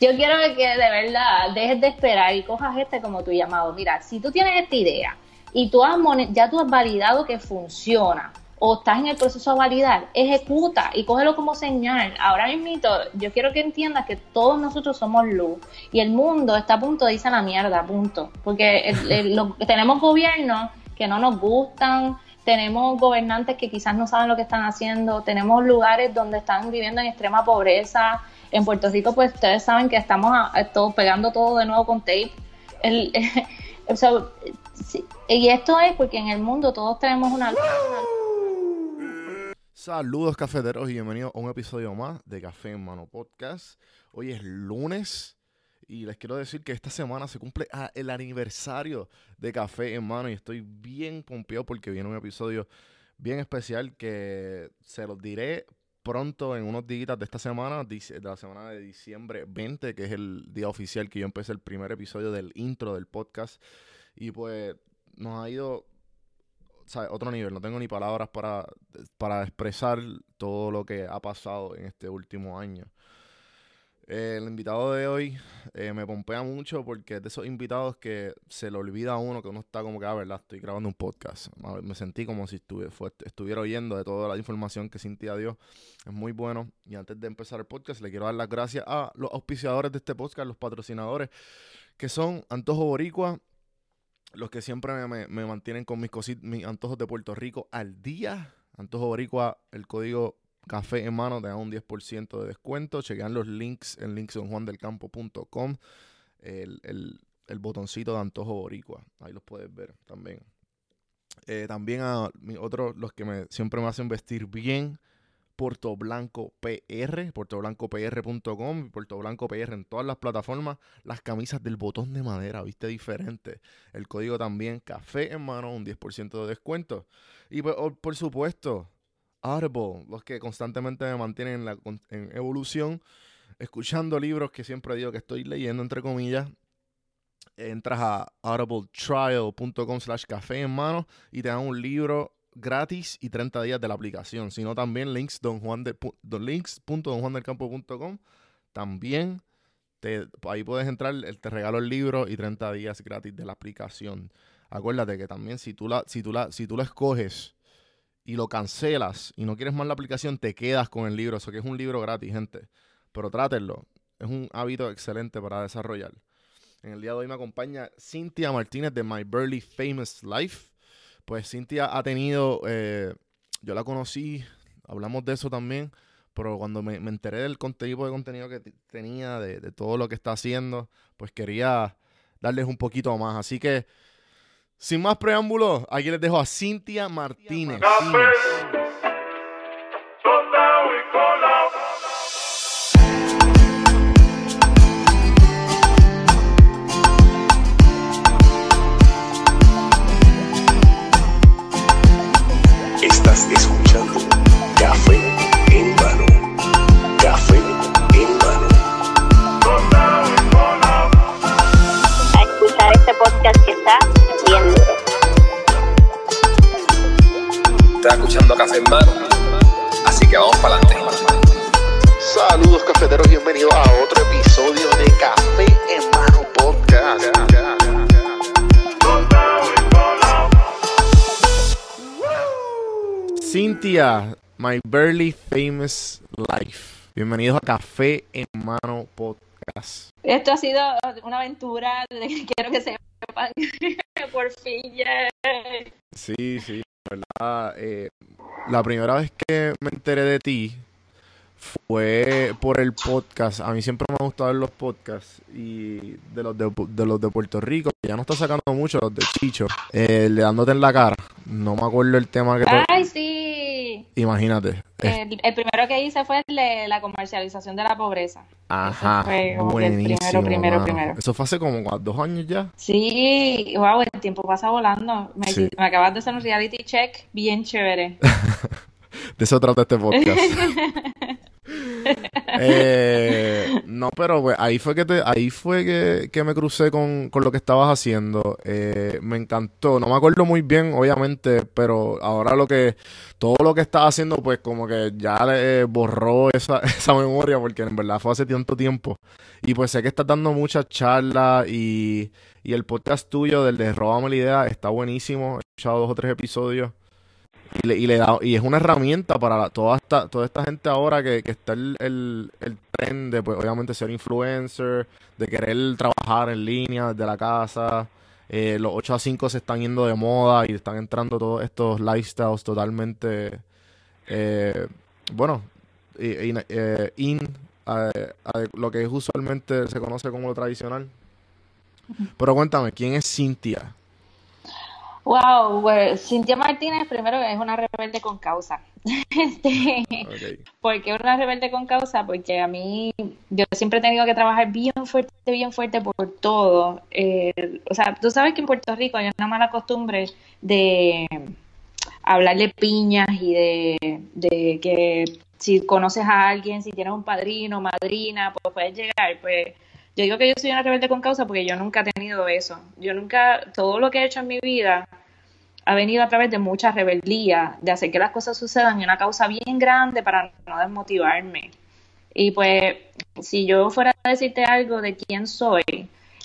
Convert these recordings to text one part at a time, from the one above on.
Yo quiero que de verdad dejes de esperar y cojas este como tu llamado. Mira, si tú tienes esta idea y tú has ya tú has validado que funciona o estás en el proceso de validar, ejecuta y cógelo como señal. Ahora mismo yo quiero que entiendas que todos nosotros somos luz y el mundo está a punto de irse a la mierda, punto. Porque tenemos gobiernos que no nos gustan, tenemos gobernantes que quizás no saben lo que están haciendo, tenemos lugares donde están viviendo en extrema pobreza. En Puerto Rico, pues ustedes saben que estamos todos pegando todo de nuevo con tape. El, y esto es porque en el mundo todos tenemos una... Saludos cafeteros y bienvenidos a un episodio más de Café en Mano Podcast. Hoy es lunes y les quiero decir que esta semana se cumple ah, el aniversario de Café en Mano y estoy bien pompeado porque viene un episodio bien especial que se los diré pronto en unos días de esta semana, de la semana de diciembre 20, que es el día oficial que yo empecé el primer episodio del intro del podcast. Y pues nos ha ido otro nivel. No tengo ni palabras para, para expresar todo lo que ha pasado en este último año el invitado de hoy eh, me pompea mucho porque es de esos invitados que se le olvida a uno que uno está como que, ah, verdad, estoy grabando un podcast. Me sentí como si estuviera oyendo de toda la información que Cintia dio. Es muy bueno. Y antes de empezar el podcast, le quiero dar las gracias a los auspiciadores de este podcast, los patrocinadores, que son Antojo Boricua, los que siempre me, mantienen con mis, mis antojos de Puerto Rico al día. Antojo Boricua, el código café en mano te da un 10% de descuento. Chequean los links en linksonjuandelcampo.com. El, el, el botoncito de antojo boricua. Ahí los puedes ver también. Eh, también a otros, los que siempre me hacen vestir bien. Puerto Blanco PR, puertoblancopr.com, Puerto Blanco PR en todas las plataformas, las camisas del botón de madera, viste diferente. El código también, café en mano, un 10% de descuento. Y pues, por supuesto, Audible, los que constantemente me mantienen en, evolución, escuchando libros que siempre digo que estoy leyendo, entre comillas. Entras a audibletrial.com slash café en mano y te dan un libro gratis y 30 días de la aplicación, sino también links links.donjuandelcampo.com también te, ahí puedes entrar, te regalo el libro y 30 días gratis de la aplicación. Acuérdate que también si tú la, si tú la, si tú la escoges y lo cancelas y no quieres más la aplicación, te quedas con el libro. Eso que es un libro gratis, gente. Pero trátenlo. Es un hábito excelente para desarrollar. En el día de hoy me acompaña Cintia Martínez de My Burly Famous Life. Pues Cintia ha tenido, eh, yo la conocí, hablamos de eso también, pero cuando me, enteré del tipo de contenido que tenía, de, de todo lo que está haciendo, pues quería darles un poquito más. Así que sin más preámbulos, aquí les dejo a Cintia Martínez. My barely famous life. Bienvenidos a Café en Mano Podcast. Esto ha sido una aventura, quiero que sepan por fin ya. Sí, sí, verdad. Eh, la primera vez que me enteré de ti fue por el podcast. A mí siempre me ha gustado los podcasts y de los de, los de Puerto Rico, ya no está sacando mucho, los de Chicho, eh, le dándote en la cara. No me acuerdo el tema que... Ay, sí. Imagínate. El, primero que hice fue el de la comercialización de la pobreza. Ajá. Buenísimo, primero, primero, primero. Eso fue hace como dos años ya. Sí, wow, el tiempo pasa volando. Me, me acabas de hacer un reality check bien chévere. de eso trata este podcast. Eh, No, pero pues, ahí fue que te, ahí fue que, que me crucé con, con lo que estabas haciendo. Eh, me encantó. No me acuerdo muy bien, obviamente, pero ahora lo que, todo lo que estás haciendo, pues como que ya le borró esa, esa memoria, porque en verdad fue hace tanto tiempo. Y pues sé que estás dando muchas charlas y, y el podcast tuyo del de Robame la idea está buenísimo. He escuchado dos o tres episodios. Y, le, y, le da, y es una herramienta para la- toda esta, toda esta gente ahora que, que está el, el, el tren de, pues, obviamente, ser influencer, de querer trabajar en línea desde la casa. Eh, los 8 a 5 se están yendo de moda y están entrando todos estos lifestyles totalmente, eh, bueno, in, eh, in a, a lo que es usualmente se conoce como lo tradicional. Pero cuéntame, ¿quién es Cintia? Wow, pues Cintia Martínez primero es una rebelde con causa. Este. ¿Por qué una rebelde con causa? Porque a mí, yo siempre he tenido que trabajar bien fuerte, bien fuerte por todo. Eh, o sea, tú sabes que en Puerto Rico hay una mala costumbre de hablarle piñas y de, de que si conoces a alguien, si tienes un padrino, madrina, pues puedes llegar. Pues yo digo que yo soy una rebelde con causa porque yo nunca he tenido eso. Yo nunca, todo lo que he hecho en mi vida ha venido a través de mucha rebeldía, de hacer que las cosas sucedan y una causa bien grande para no desmotivarme. Y pues, si yo fuera a decirte algo de quién soy,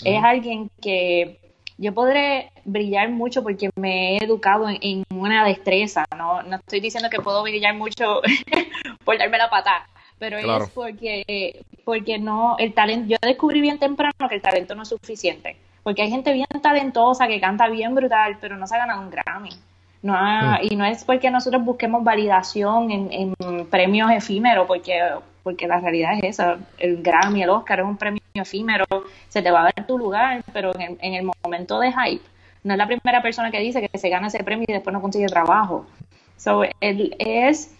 es alguien que yo podré brillar mucho porque me he educado en, en una destreza, ¿no? No estoy diciendo que puedo brillar mucho por darme la patada, pero Claro. es porque, porque no, el talento, yo descubrí bien temprano que el talento no es suficiente, porque hay gente bien talentosa que canta bien brutal, pero no se ha ganado un Grammy. No ha- Y no es porque nosotros busquemos validación en, en premios efímeros, porque, porque la realidad es esa. El Grammy, el Oscar es un premio efímero, se te va a dar tu lugar, pero en el, en el momento de hype, no es la primera persona que dice que se gana ese premio y después no consigue trabajo. So, el, es,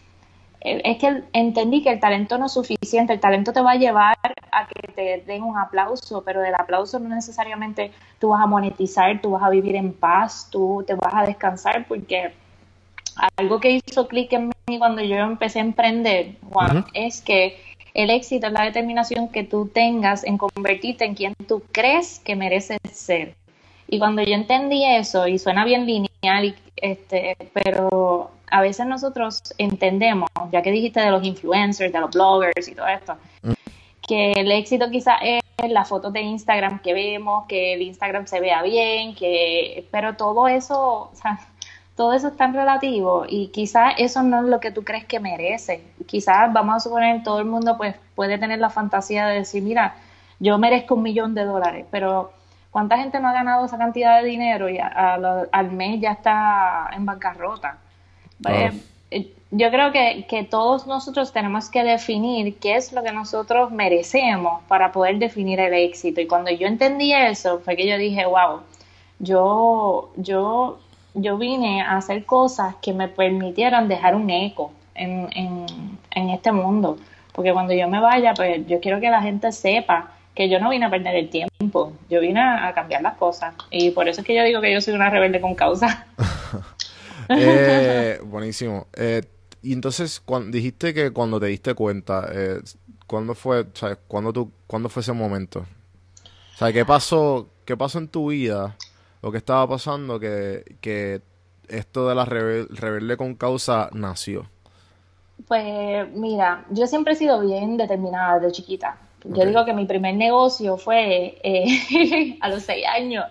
es que entendí que el talento no es suficiente, el talento te va a llevar a que te den un aplauso, pero del aplauso no necesariamente tú vas a monetizar, tú vas a vivir en paz, tú te vas a descansar, porque algo que hizo clic en mí cuando yo empecé a emprender, Juan, es que el éxito es la determinación que tú tengas en convertirte en quien tú crees que mereces ser. Y cuando yo entendí eso, y suena bien lineal, y, este, pero a veces nosotros entendemos, ya que dijiste de los influencers, de los bloggers y todo esto, que el éxito quizás es las fotos de Instagram que vemos, que el Instagram se vea bien, que pero todo eso, o sea, todo eso es tan relativo y quizás eso no es lo que tú crees que merece. Quizás vamos a suponer todo el mundo pues puede tener la fantasía de decir, mira, yo merezco un millón de dólares, pero ¿cuánta gente no ha ganado esa cantidad de dinero y a- al mes ya está en bancarrota? Eh, yo creo que, que todos nosotros tenemos que definir qué es lo que nosotros merecemos para poder definir el éxito. Y cuando yo entendí eso, fue que yo dije, wow, yo, yo, yo vine a hacer cosas que me permitieran dejar un eco en, en, en este mundo. Porque cuando yo me vaya, pues yo quiero que la gente sepa que yo no vine a perder el tiempo, yo vine a, cambiar las cosas. Y por eso es que yo digo que yo soy una rebelde con causa. Eh, buenísimo. Eh, y entonces, cuando, dijiste que cuando te diste cuenta, eh, ¿cuándo fue, o cuándo tú, cuándo fue ese momento? O sea, ¿qué pasó, qué pasó en tu vida? Lo que estaba pasando que, que esto de la rebel- rebelde con causa nació. Pues mira, yo siempre he sido bien determinada desde chiquita. Yo digo que mi primer negocio fue eh, a los seis años,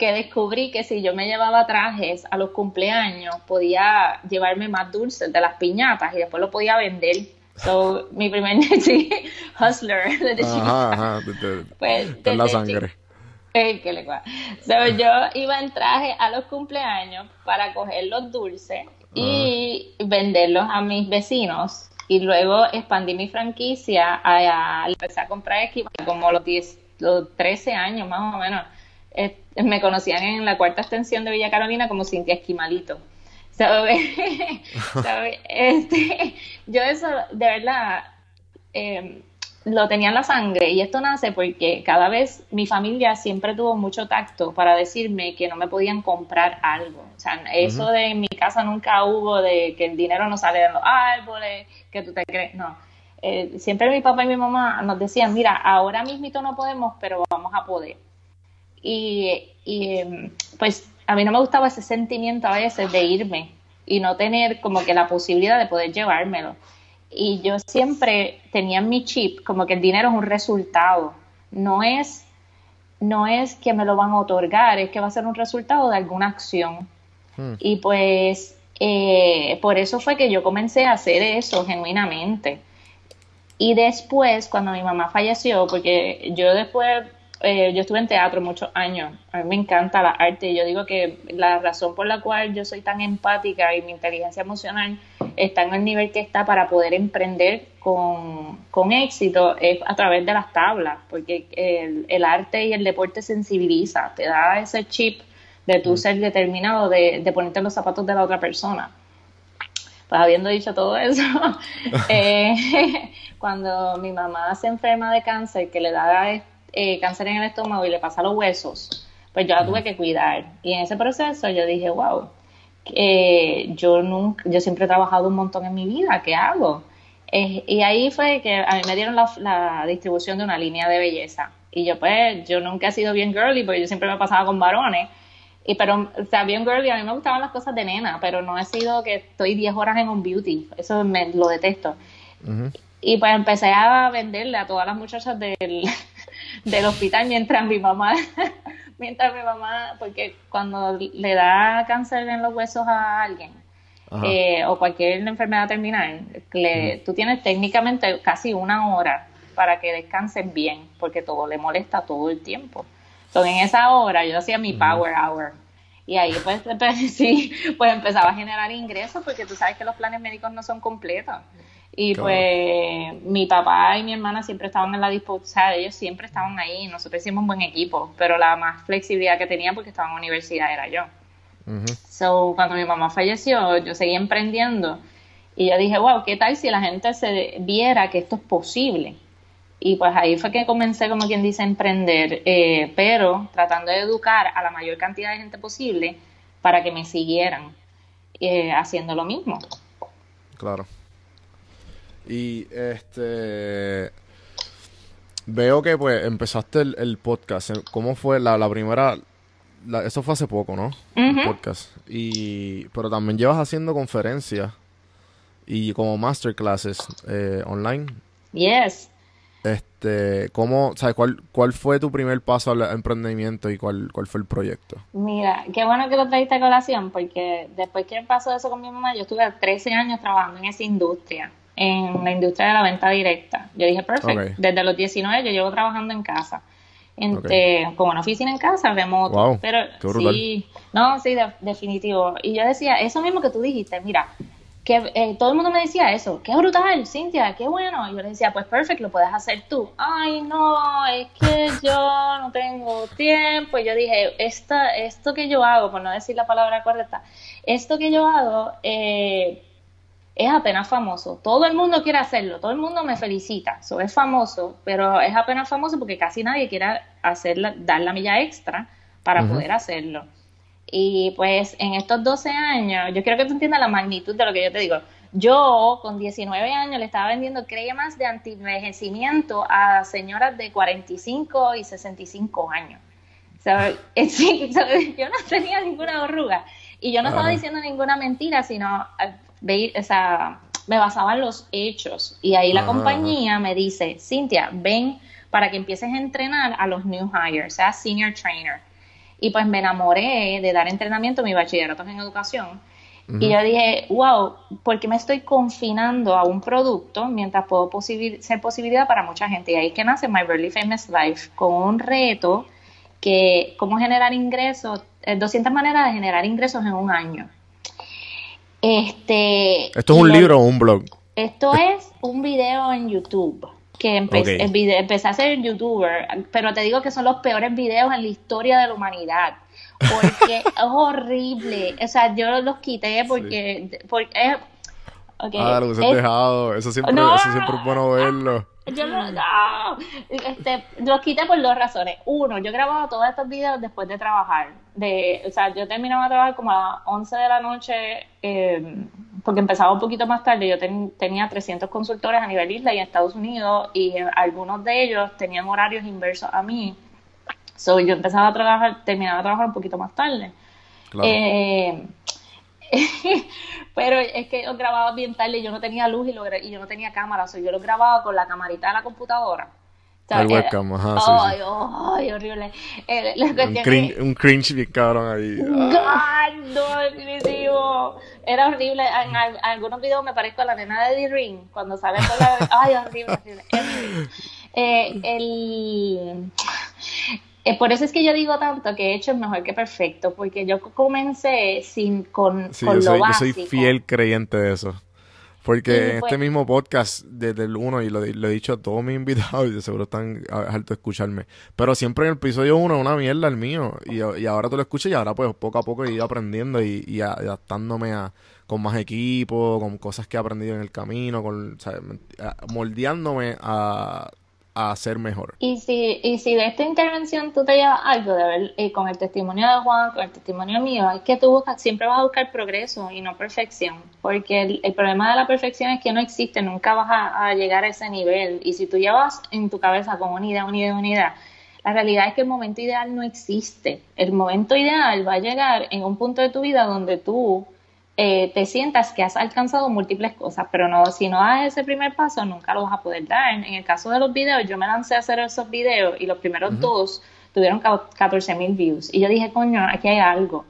que descubrí que si yo me llevaba trajes a los cumpleaños, podía llevarme más dulces de las piñatas y después lo podía vender. So, mi primer sí, hustler desde. Ajá, Pues, en la sangre. Lecua. So, yo iba en traje a los cumpleaños para coger los dulces y venderlos a mis vecinos. Y luego expandí mi franquicia a, a- empecé a comprar equipo como los 10, los 13 años más o menos. Eh, me conocían en la cuarta extensión de Villa Carolina como Cintia Esquimalito. So, este, yo eso, de verdad, eh, lo tenía en la sangre y esto nace porque cada vez mi familia siempre tuvo mucho tacto para decirme que no me podían comprar algo. O sea, eso de en mi casa nunca hubo de que el dinero no sale de los árboles, que tú te crees, no. eh, siempre mi papá y mi mamá nos decían, mira, ahora mismito no podemos, pero vamos a poder. Y, y em, pues a mí no me gustaba ese sentimiento a veces de irme y no tener como que la posibilidad de poder llevármelo. Y yo siempre tenía en mi chip como que el dinero es un resultado, no es, no es que me lo van a otorgar, es que va a ser un resultado de alguna acción. Hmm. Y pues eh, por eso fue que yo comencé a hacer eso genuinamente. Y después, cuando mi mamá falleció, porque yo después, eh, yo estuve en teatro muchos años, a mí me encanta la arte. Y yo digo que la razón por la cual yo soy tan empática y mi inteligencia emocional está en el nivel que está para poder emprender con, con éxito es a través de las tablas, porque el, el arte y el deporte sensibiliza, te da ese chip de tú ser determinado, de, de ponerte en los zapatos de la otra persona. Pues habiendo dicho todo eso, eh, cuando mi mamá se enferma de cáncer, que le da eh, cáncer en el estómago y le pasa los huesos, pues yo la tuve que cuidar. Y en ese proceso yo dije, wow, eh, yo nunca, yo siempre he trabajado un montón en mi vida, ¿qué hago? Eh, y ahí fue que a mí me dieron la, la distribución de una línea de belleza. Y yo pues, yo nunca he sido bien girly, porque yo siempre me pasaba con varones. Y pero, o sea, bien girly, a mí me gustaban las cosas de nena, pero no he sido que estoy 10 horas en un beauty. Eso me lo detesto. Y pues empecé a venderle a todas las muchachas del, del hospital mientras mi mamá, mientras mi mamá, porque cuando le da cáncer en los huesos a alguien, eh, o cualquier enfermedad terminal, le- tú tienes técnicamente casi una hora para que descansen bien, porque todo le molesta todo el tiempo. Entonces, en esa hora yo hacía mi power hour. Y ahí pues, pues, sí, pues empezaba a generar ingresos porque tú sabes que los planes médicos no son completos. Y Claro. pues mi papá y mi hermana siempre estaban en la disposición, ellos siempre estaban ahí, nosotros hicimos un buen equipo, pero la más flexibilidad que tenía porque estaba en la universidad era yo. Ujú. So, cuando mi mamá falleció, yo seguí emprendiendo y yo dije, wow, ¿qué tal si la gente se viera que esto es posible? Y pues ahí fue que comencé, como quien dice, a emprender, eh, pero tratando de educar a la mayor cantidad de gente posible para que me siguieran eh, haciendo lo mismo. Claro. Y este veo que pues empezaste el, el podcast. ¿Cómo fue la, la primera? la- eso fue hace poco, ¿no? El podcast. Y pero también llevas haciendo conferencias y como masterclasses eh, online. Yes. Este, ¿cómo, sabes cuál cuál fue tu primer paso al emprendimiento y cuál cuál fue el proyecto? Mira, qué bueno que lo trajiste a colación, porque después que pasó eso con mi mamá, yo estuve 13 años trabajando en esa industria, en la industria de la venta directa. Yo dije, perfecto, desde los 19 yo llevo trabajando en casa, en, eh, como una oficina en casa, remoto. Wow, pero sí, no, sí, de- definitivo. Y yo decía, eso mismo que tú dijiste, mira, que eh, todo el mundo me decía eso, qué brutal, Cintia, qué bueno. Y yo le decía, pues perfecto, lo puedes hacer tú. Ay, no, es que yo no tengo tiempo. Y yo dije, esta, esto que yo hago, por no decir la palabra correcta, esto que yo hago eh, es apenas famoso. Todo el mundo quiere hacerlo, todo el mundo me felicita. Eso es famoso, pero es apenas famoso porque casi nadie quiere hacerla, dar la milla extra para poder hacerlo. Y pues en estos 12 años, yo quiero que tú entiendas la magnitud de lo que yo te digo. Yo con 19 años le estaba vendiendo cremas de anti-envejecimiento a señoras de 45 y 65 años. So, yo no tenía ninguna arruga. Y yo no estaba diciendo ninguna mentira, sino eh, ve- o sea, me basaba en los hechos. Y ahí la compañía me dice, Cintia, ven para que empieces a entrenar a los new hires, sea senior trainer. Y pues me enamoré de dar entrenamiento, mi bachillerato en educación. Y yo dije, wow, ¿por qué me estoy confinando a un producto mientras puedo posibil- ser posibilidad para mucha gente? Y ahí es que nace My Really Famous Life, con un reto que, cómo generar ingresos, eh, 200 maneras de generar ingresos en un año. Este, ¿Esto es un lo- libro o un blog? esto es un video en YouTube que empe- empecé a ser youtuber, pero te digo que son los peores videos en la historia de la humanidad. Porque es horrible. O sea, yo los quité porque, porque es, ok, Ah, lo hubiese es- dejado. Eso siempre, No. eso siempre es bueno verlo. yo no, no. Este, los quité por dos razones. Uno, yo grababa todos estos videos después de trabajar. De, o sea, yo terminaba de trabajar como a las 11 de la noche, eh, porque empezaba un poquito más tarde, yo ten- tenía 300 consultores a nivel isla y en Estados Unidos y algunos de ellos tenían horarios inversos a mí. So, yo empezaba a trabajar, terminaba de trabajar un poquito más tarde. Claro. Eh, pero es que yo grababa bien tarde y yo no tenía luz y, lo y yo no tenía cámara, so yo lo grababa con la camarita de la computadora. O sea, El era- webcam, ajá, sí, ay, sí. ay, horrible. Eh, la un, cringe, es- un cringe bien cabrón ahí. Ah, God, no, definitivo. Era horrible. En, al- algunos videos me parezco a la nena de The Ring cuando sale con la. Ay, horrible, horrible. Eh, el. Eh, por eso es que yo digo tanto que hecho es mejor que perfecto, porque yo comencé sin con, Sí, con yo lo soy, yo básico. soy fiel creyente de eso. Porque en pues- este mismo podcast, desde el 1, y lo, lo he dicho a todos mis invitados, y de seguro están a- harto de escucharme. Pero siempre en el episodio 1 es una mierda el mío. Y, y ahora tú lo escuchas y ahora pues poco a poco he ido aprendiendo y, y adaptándome a, con más equipo, con cosas que he aprendido en el camino, con, o sea, a- moldeándome a, a ser mejor. Y si, y si de esta intervención tú te llevas algo de ver eh, con el testimonio de Juan, con el testimonio mío, es que tú buscas, siempre vas a buscar progreso y no perfección, porque el, el problema de la perfección es que no existe, nunca vas a, llegar a ese nivel. Y si tú llevas en tu cabeza con una idea, una la realidad es que el momento ideal no existe. El momento ideal va a llegar en un punto de tu vida donde tú eh, te sientas que has alcanzado múltiples cosas, pero no, si no das ese primer paso, nunca lo vas a poder dar. En el caso de los videos, yo me lancé a hacer esos videos y los primeros dos tuvieron 14 mil views. Y yo dije, coño, aquí hay algo.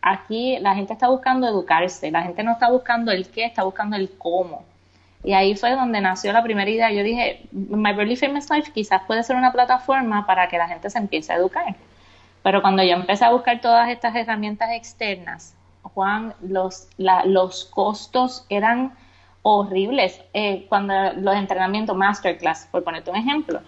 Aquí la gente está buscando educarse, la gente no está buscando el qué, está buscando el cómo. Y ahí fue donde nació la primera idea. Yo dije, My Barely Famous Life quizás puede ser una plataforma para que la gente se empiece a educar. Pero cuando yo empecé a buscar todas estas herramientas externas, Juan, los, la- los costos eran horribles. Eh, cuando los entrenamientos masterclass, por ponerte un ejemplo,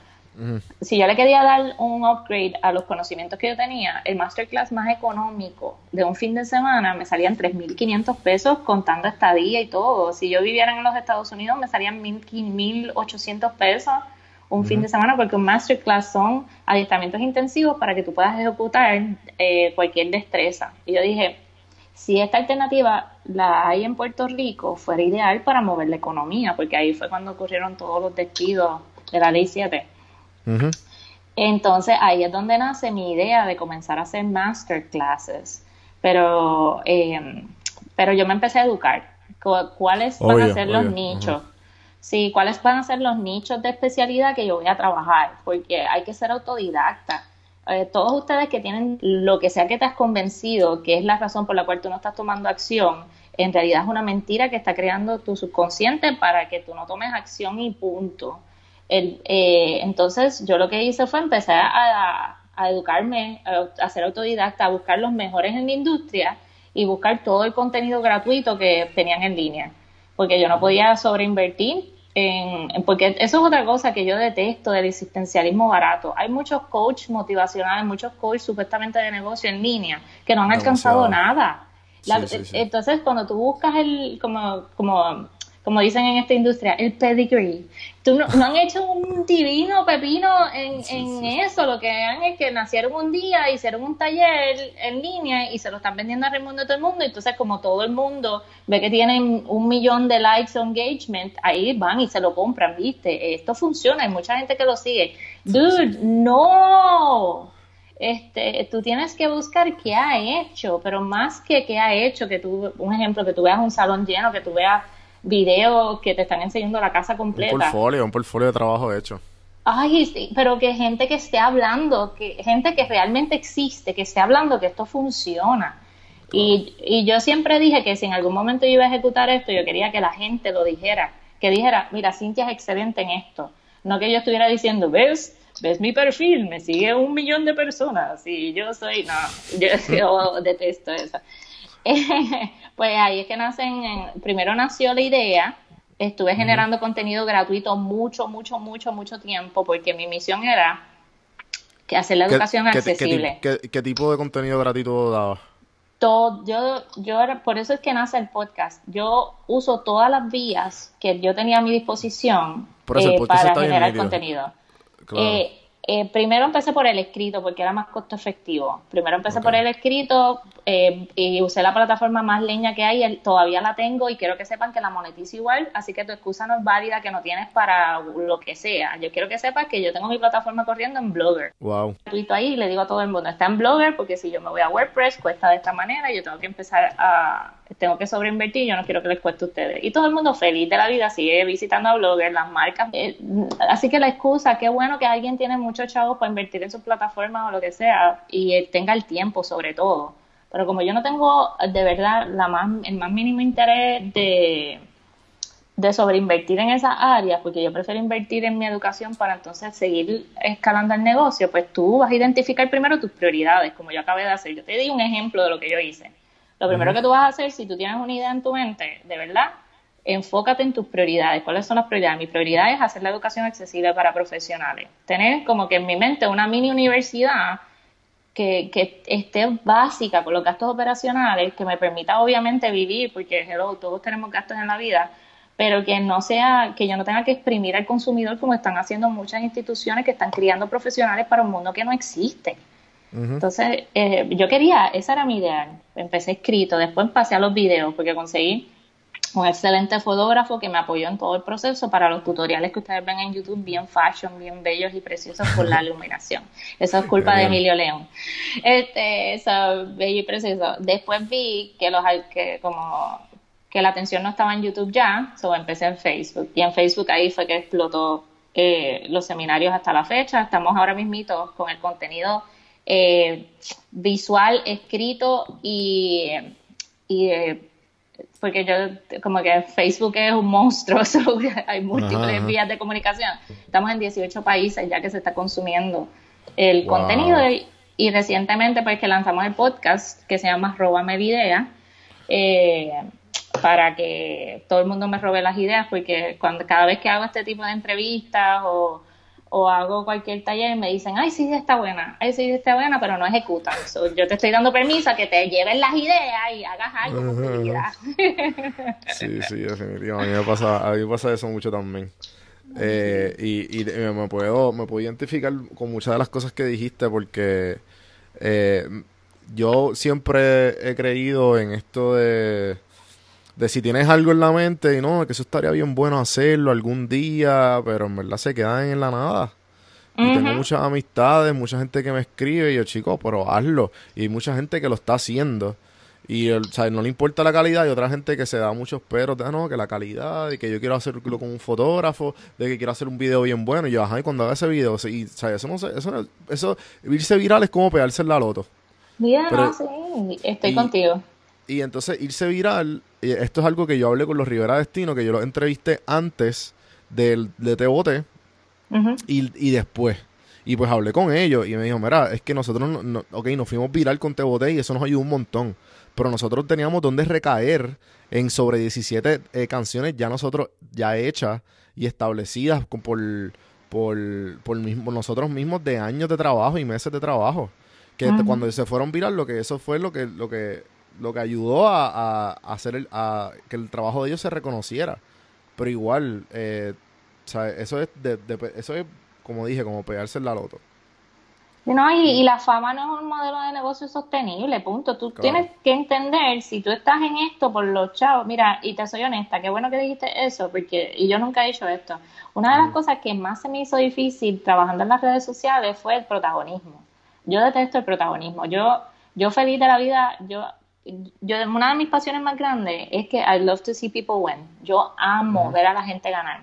si yo le quería dar un upgrade a los conocimientos que yo tenía, el masterclass más económico de un fin de semana me salían 3.500 pesos contando estadía y todo. Si yo viviera en los Estados Unidos me salían 1.800 pesos un fin de semana porque un masterclass son adiestramientos intensivos para que tú puedas ejecutar eh, cualquier destreza. Y yo dije, si esta alternativa la hay en Puerto Rico, fuera ideal para mover la economía, porque ahí fue cuando ocurrieron todos los despidos de la ley 7. Ujú. Entonces ahí es donde nace mi idea de comenzar a hacer masterclasses. Pero, eh, pero yo me empecé a educar. Cu- ¿Cuáles van Obvio, a ser los nichos? Sí, ¿cuáles van a ser los nichos de especialidad que yo voy a trabajar? Porque hay que ser autodidacta. Eh, todos ustedes que tienen lo que sea que te has convencido, que es la razón por la cual tú no estás tomando acción, en realidad es una mentira que está creando tu subconsciente para que tú no tomes acción y punto. El, eh, entonces yo lo que hice fue empezar a, a educarme, a, a ser autodidacta, a buscar los mejores en la industria y buscar todo el contenido gratuito que tenían en línea, porque yo no podía sobreinvertir en, en- porque eso es otra cosa que yo detesto del existencialismo barato. Hay muchos coach motivacionales, muchos coach supuestamente de negocio en línea que no han alcanzado nada. La- Sí, sí, sí. Entonces, cuando tú buscas el, como, como, como dicen en esta industria, el pedigree, tú no, no han hecho un divino pepino en, Sí, en sí. eso, lo que han es que nacieron un día, hicieron un taller en línea y se lo están vendiendo al mundo de todo el mundo, entonces como todo el mundo ve que tienen un millón de likes o engagement, ahí van y se lo compran, viste, esto funciona, hay mucha gente que lo sigue. Dude, no, este, tú tienes que buscar qué ha hecho, pero más que qué ha hecho, que tú, un ejemplo, que tú veas un salón lleno, que tú veas videos que te están enseñando la casa Un completa. portfolio, un portfolio de trabajo hecho. Ay, sí, pero que gente que esté hablando, que gente que realmente existe, que esté hablando que esto funciona. Y, y yo siempre dije que si en algún momento yo iba a ejecutar esto, yo quería que la gente lo dijera, que dijera, mira, Cintia es excelente en esto. No que yo estuviera diciendo, ves, ves mi perfil, me sigue un millón de personas y yo soy, no, yo, yo detesto eso. pues ahí es que nacen, en- primero nació la idea, estuve generando contenido gratuito mucho, mucho, mucho, mucho tiempo, porque mi misión era que hacer la ¿Qué- educación qué- qué- accesible. qué- qué tipo de contenido gratuito daba? Todo, yo, yo por eso es que nace el podcast. Yo uso todas las vías que yo tenía a mi disposición eso eh, para generar contenido. Claro. Eh, eh, primero empecé por el escrito porque era más costo efectivo. Primero empecé por el escrito eh, y usé la plataforma más leña que hay, el- todavía la tengo y quiero que sepan que la monetizo igual, así que tu excusa no es válida que no tienes para lo que sea. Yo quiero que sepas que yo tengo mi plataforma corriendo en Blogger. Wow. gratuito ahí y le digo a todo el mundo, está en Blogger porque si yo me voy a WordPress cuesta de esta manera y yo tengo que empezar a, tengo que sobreinvertir, yo no quiero que les cueste a ustedes. Y todo el mundo feliz de la vida sigue visitando a Blogger, las marcas. Eh, así que la excusa, qué bueno que alguien tiene muchos chavos para invertir en sus plataformas o lo que sea y tenga el tiempo sobre todo. Pero como yo no tengo de verdad la más, el más mínimo interés de de sobreinvertir en esas áreas, porque yo prefiero invertir en mi educación para entonces seguir escalando el negocio, pues tú vas a identificar primero tus prioridades, como yo acabé de hacer. Yo te di un ejemplo de lo que yo hice. Lo primero que tú vas a hacer, si tú tienes una idea en tu mente, de verdad, enfócate en tus prioridades. ¿Cuáles son las prioridades? Mi prioridad es hacer la educación accesible para profesionales. Tener como que en mi mente una mini universidad que, que esté básica con los gastos operacionales, que me permita obviamente vivir, porque hello, todos tenemos gastos en la vida, pero que no sea, que yo no tenga que exprimir al consumidor como están haciendo muchas instituciones que están criando profesionales para un mundo que no existe. Entonces, eh, yo quería, esa era mi idea. Empecé escrito, después pasé a los videos, porque conseguí un excelente fotógrafo que me apoyó en todo el proceso para los tutoriales que ustedes ven en YouTube, bien fashion, bien bellos y preciosos por la iluminación. Eso es culpa de. Emilio León. Este, eso, bello y precioso. Después vi que los que como que la atención no estaba en YouTube ya, so empecé en Facebook. Y en Facebook ahí fue que explotó eh, los seminarios hasta la fecha. Estamos ahora mismito con el contenido eh, visual, escrito y, y eh, porque yo como que Facebook es un monstruo, so, hay múltiples Ajá, vías de comunicación. Estamos en 18 países ya que se está consumiendo el Wow. contenido y, y recientemente pues que lanzamos el podcast que se llama Róbame mi idea eh, para que todo el mundo me robe las ideas porque cuando cada vez que hago este tipo de entrevistas o, o hago cualquier taller me dicen, ay, sí, está buena, ay, sí, está buena, pero no ejecutan. So, yo te estoy dando permiso a que te lleven las ideas y hagas algo con tu vida. Sí, sí, definitivamente. A mí me pasa, a mí me pasa eso mucho también. Eh, y y me, me puedo, me puedo identificar con muchas de las cosas que dijiste porque eh, yo siempre he creído en esto de, de si tienes algo en la mente y no, que eso estaría bien bueno hacerlo algún día, pero en verdad se quedan en la nada. Y tengo muchas amistades, mucha gente que me escribe y yo, chico, pero hazlo. Y hay mucha gente que lo está haciendo. Y o sea, no le importa la calidad y otra gente que se da muchos peros de "Ah, no, que la calidad, y que yo quiero hacerlo con un fotógrafo, de que quiero hacer un video bien bueno. Y yo, ajá, y cuando haga ese video, y, o sea, eso no sé, eso, no- eso, irse viral es como pegarse en la loto. Mira, Pero- no, sí, estoy y- contigo. Y entonces irse viral, esto es algo que yo hablé con los Rivera Destino, que yo los entrevisté antes del, de TBT Ujú. y, y después. Y pues hablé con ellos y me dijo, mira, es que nosotros, no, no- ok, nos fuimos viral con TBT y eso nos ayudó un montón. Pero nosotros teníamos donde recaer en sobre 17 eh, canciones ya nosotros, ya hechas y establecidas con- por, por, por, mismo, nosotros mismos de años de trabajo y meses de trabajo. Que cuando se fueron viral, lo que eso fue lo que, lo que, lo que ayudó a, hacer el, a que el trabajo de ellos se reconociera. Pero igual, eh, o sea, eso es, de- de- eso es, como dije, como pegarse en la loto. No, y, y la fama no es un modelo de negocio sostenible, punto. Tú Claro. tienes que entender, si tú estás en esto por los chavos, mira, y te soy honesta, qué bueno que dijiste eso, porque, y yo nunca he dicho esto, una de las cosas que más se me hizo difícil trabajando en las redes sociales fue el protagonismo. Yo detesto el protagonismo. Yo, yo feliz de la vida, yo, yo, una de mis pasiones más grandes es que I love to see people win. Yo amo ver a la gente ganar.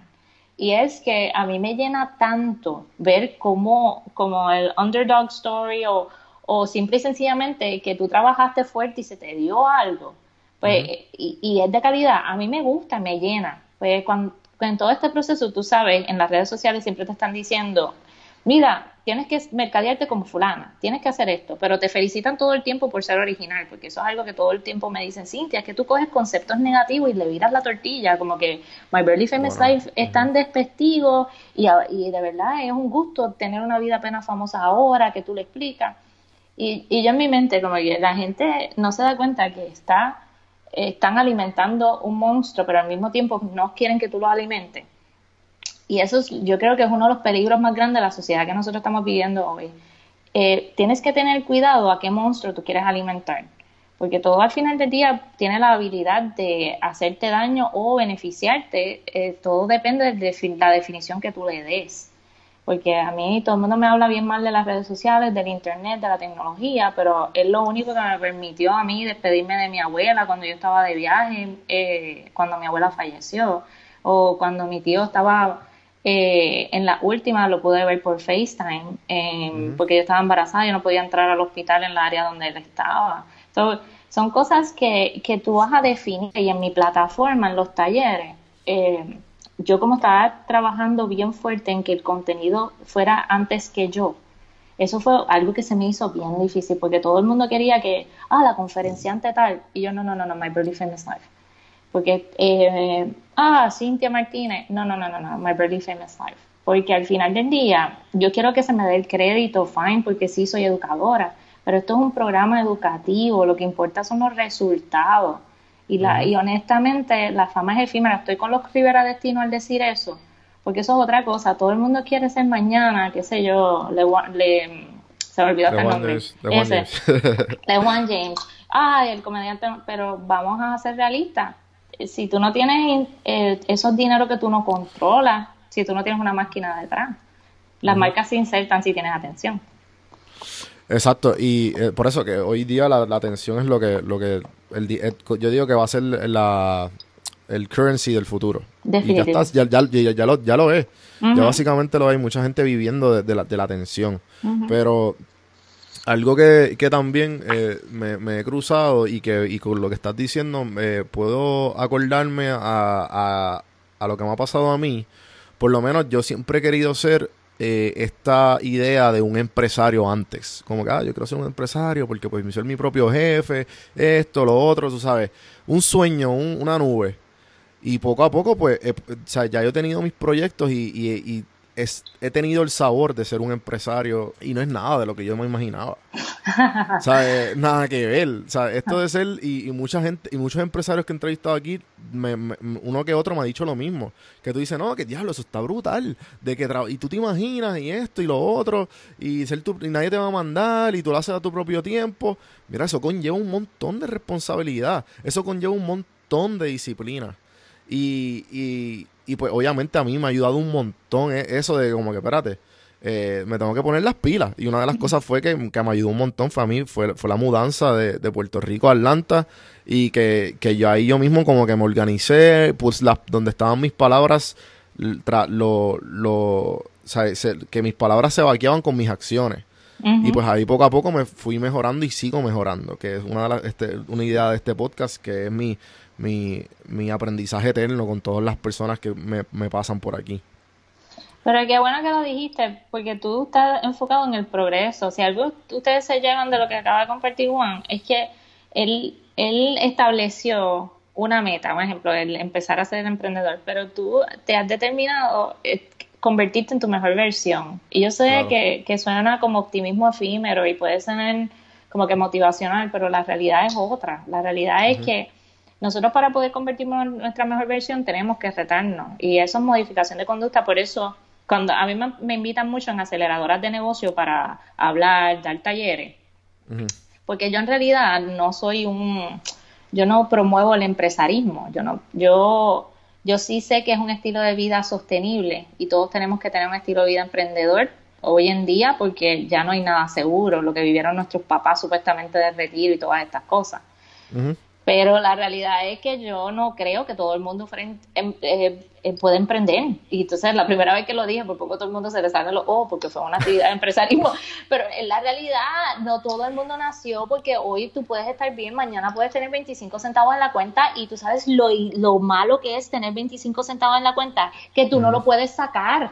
Y es que a mí me llena tanto ver cómo, como el underdog story o, o simple y sencillamente que tú trabajaste fuerte y se te dio algo. Pues, y, y es de calidad. A mí me gusta, me llena. Pues cuando, en todo este proceso, tú sabes, en las redes sociales siempre te están diciendo, mira, tienes que mercadearte como fulana, tienes que hacer esto, pero te felicitan todo el tiempo por ser original, porque eso es algo que todo el tiempo me dicen, Cintia, es que tú coges conceptos negativos y le viras la tortilla, como que My Barely Famous Bueno, Life es tan despectivo y, y de verdad es un gusto tener una vida apenas famosa ahora, que tú le explicas. Y, y yo en mi mente, como que la gente no se da cuenta que está, están alimentando un monstruo, pero al mismo tiempo no quieren que tú lo alimentes. Y eso es, yo creo que es uno de los peligros más grandes de la sociedad que nosotros estamos viviendo hoy. Eh, tienes que tener cuidado a qué monstruo tú quieres alimentar, porque todo al final del día tiene la habilidad de hacerte daño o beneficiarte, eh, todo depende de la definición que tú le des. Porque a mí todo el mundo me habla bien mal de las redes sociales, del internet, de la tecnología, pero es lo único que me permitió a mí despedirme de mi abuela cuando yo estaba de viaje, eh, cuando mi abuela falleció, o cuando mi tío estaba eh, en la última lo pude ver por FaceTime, eh, porque yo estaba embarazada, yo no podía entrar al hospital en la área donde él estaba. son cosas que, que tú vas a definir y en mi plataforma, en los talleres, eh, yo como estaba trabajando bien fuerte en que el contenido fuera antes que yo, eso fue algo que se me hizo bien difícil porque todo el mundo quería que, ah, la conferenciante tal, y yo no, no, no, no, my belief in life. Porque eh, ah, Cintia Martínez. No, no, no, no, no, My Barely Famous Life. Porque al final del día, yo quiero que se me dé el crédito, fine, porque sí soy educadora, pero esto es un programa educativo, lo que importa son los resultados. Y, la, y honestamente, la fama es efímera. Estoy con los Rivera Destino al decir eso, porque eso es otra cosa. Todo el mundo quiere ser mañana, qué sé yo, le, le se me olvidó el nombre. LeJuan James. Ay, el comediante, pero vamos a ser realistas si tú no tienes eh, esos dineros que tú no controlas, si tú no tienes una máquina detrás, las marcas se insertan si tienes atención. Exacto, y eh, por eso que hoy día la, atención es lo que, lo que el, eh, yo digo que va a ser la, el currency del futuro. Y ya, estás, ya, ya, ya, lo, ya lo es. Ya básicamente lo hay mucha gente viviendo de, la, de la atención. Pero algo que, que también eh, me, he cruzado y que y con lo que estás diciendo eh, puedo acordarme a, a, lo que me ha pasado a mí. Por lo menos yo siempre he querido ser eh, esta idea de un empresario antes. Como que, ah, yo quiero ser un empresario porque pues soy mi propio jefe, esto, lo otro, tú sabes. Un sueño, una nube. Y poco a poco, pues, ya yo he tenido mis proyectos y, y he tenido el sabor de ser un empresario y no es nada de lo que yo me imaginaba. nada que ver. Sea, esto de ser, y, mucha gente, y muchos empresarios que he entrevistado aquí, uno que otro me ha dicho lo mismo. Que tú dices, no, que diablo, eso está brutal. De que y tú te imaginas, y esto y lo otro, y, ser tu, y nadie te va a mandar, y tú lo haces a tu propio tiempo. Mira, eso conlleva un montón de responsabilidad. Eso conlleva un montón de disciplina. y, y pues obviamente a mí me ha ayudado un montón eh, eso de como que, espérate, eh, me tengo que poner las pilas. Y una de las cosas fue que, me ayudó un montón fue a mí, fue, fue la mudanza de, Puerto Rico a Atlanta. Y que, que, yo ahí yo mismo como que me organicé, pues las, donde estaban mis palabras, lo, lo, o sea, que mis palabras se vaqueaban con mis acciones. Y pues ahí poco a poco me fui mejorando y sigo mejorando, que es una, de este, una idea de este podcast, que es mi, mi, mi aprendizaje eterno con todas las personas que me, me pasan por aquí. Pero qué bueno que lo dijiste, porque tú estás enfocado en el progreso. Si algo ustedes se llevan de lo que acaba de compartir Juan, es que él, él estableció una meta, por ejemplo, el empezar a ser emprendedor, pero tú te has determinado eh, convertirte en tu mejor versión. Y yo sé que, que suena como optimismo efímero y puede ser como que motivacional, pero la realidad es otra. La realidad es que nosotros para poder convertirnos en nuestra mejor versión tenemos que retarnos. Y eso es modificación de conducta, por eso cuando a mí me, invitan mucho en aceleradoras de negocio para hablar, dar talleres, porque yo en realidad no soy un, yo no promuevo el empresarismo, yo no, yo, yo sí sé que es un estilo de vida sostenible y todos tenemos que tener un estilo de vida emprendedor hoy en día porque ya no hay nada seguro, lo que vivieron nuestros papás supuestamente de retiro y todas estas cosas. Pero la realidad es que yo no creo que todo el mundo em, eh, eh, pueda emprender. Y entonces la primera vez que lo dije, por poco todo el mundo se le sale los ojos porque fue una actividad de empresarismo. Pero en la realidad, no todo el mundo nació porque hoy tú puedes estar bien, mañana puedes tener 25 centavos en la cuenta y tú sabes lo, lo malo que es tener 25 centavos en la cuenta, que tú no lo puedes sacar.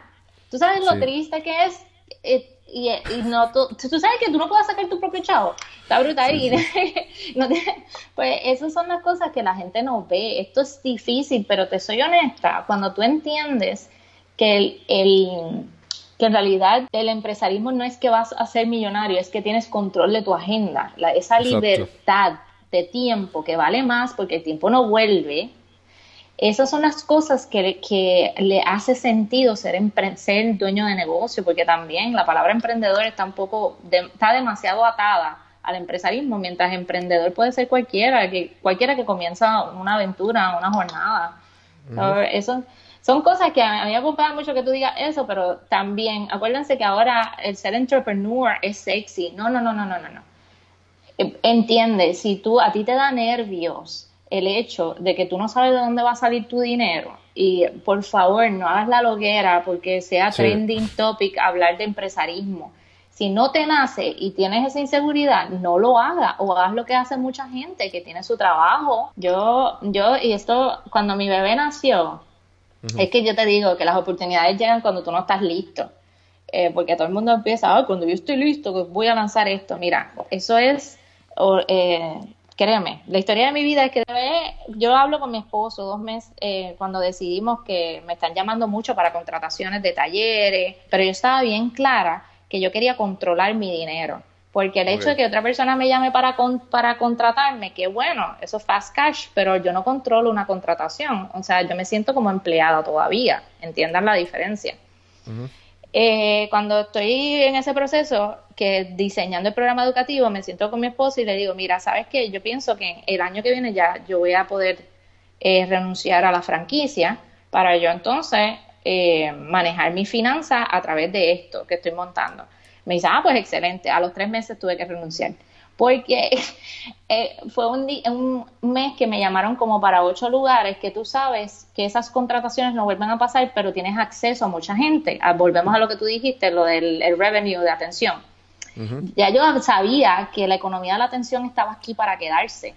Tú sabes lo triste que es. Eh, y, y, no tú, tú, sabes que tú no puedes sacar tu propio chavo está brutal y no pues esas son las cosas que la gente no ve esto es difícil pero te soy honesta cuando tú entiendes que el, el que en realidad el empresarismo no es que vas a ser millonario es que tienes control de tu agenda la, esa libertad de tiempo que vale más porque el tiempo no vuelve esas son las cosas que, que le hace sentido ser, ser dueño de negocio, porque también la palabra emprendedor está un poco, de- está demasiado atada al empresarismo, mientras emprendedor puede ser cualquiera, que cualquiera que comienza una aventura, una jornada. Eso, son cosas que a mí me preocupa mucho que tú digas eso, pero también acuérdense que ahora el ser entrepreneur es sexy. No, no, no, no, no, no, no. Eh, Entiende, si tú a ti te da nervios el hecho de que tú no sabes de dónde va a salir tu dinero y por favor no hagas la loguera porque sea Sí. trending topic hablar de empresarismo. Si no te nace y tienes esa inseguridad, no lo hagas o haz lo que hace mucha gente que tiene su trabajo. Yo, yo, y esto, cuando mi bebé nació, es que yo te digo que las oportunidades llegan cuando tú no estás listo. Eh, porque todo el mundo empieza, "Ay, cuando yo estoy listo, que voy a lanzar esto. Mira, eso es, o- eh, créeme, la historia de mi vida es que yo hablo con mi esposo dos meses eh, cuando decidimos que me están llamando mucho para contrataciones de talleres, pero yo estaba bien clara que yo quería controlar mi dinero. Porque el hecho de que otra persona me llame para, con- para contratarme, que bueno, eso es fast cash, pero yo no controlo una contratación. O sea, yo me siento como empleada todavía. Entiendan la diferencia. Eh, cuando estoy en ese proceso, que diseñando el programa educativo, me siento con mi esposo y le digo, mira, ¿sabes qué? Yo pienso que el año que viene ya yo voy a poder eh, renunciar a la franquicia para yo entonces eh, manejar mi finanza a través de esto que estoy montando. Me dice, ah, pues excelente. A los tres meses tuve que renunciar. Porque eh, fue un, mes que me llamaron como para ocho lugares que tú sabes que esas contrataciones no vuelven a pasar, pero tienes acceso a mucha gente. Ah, volvemos a lo que tú dijiste, lo del el revenue de atención. Ya yo sabía que la economía de la atención estaba aquí para quedarse.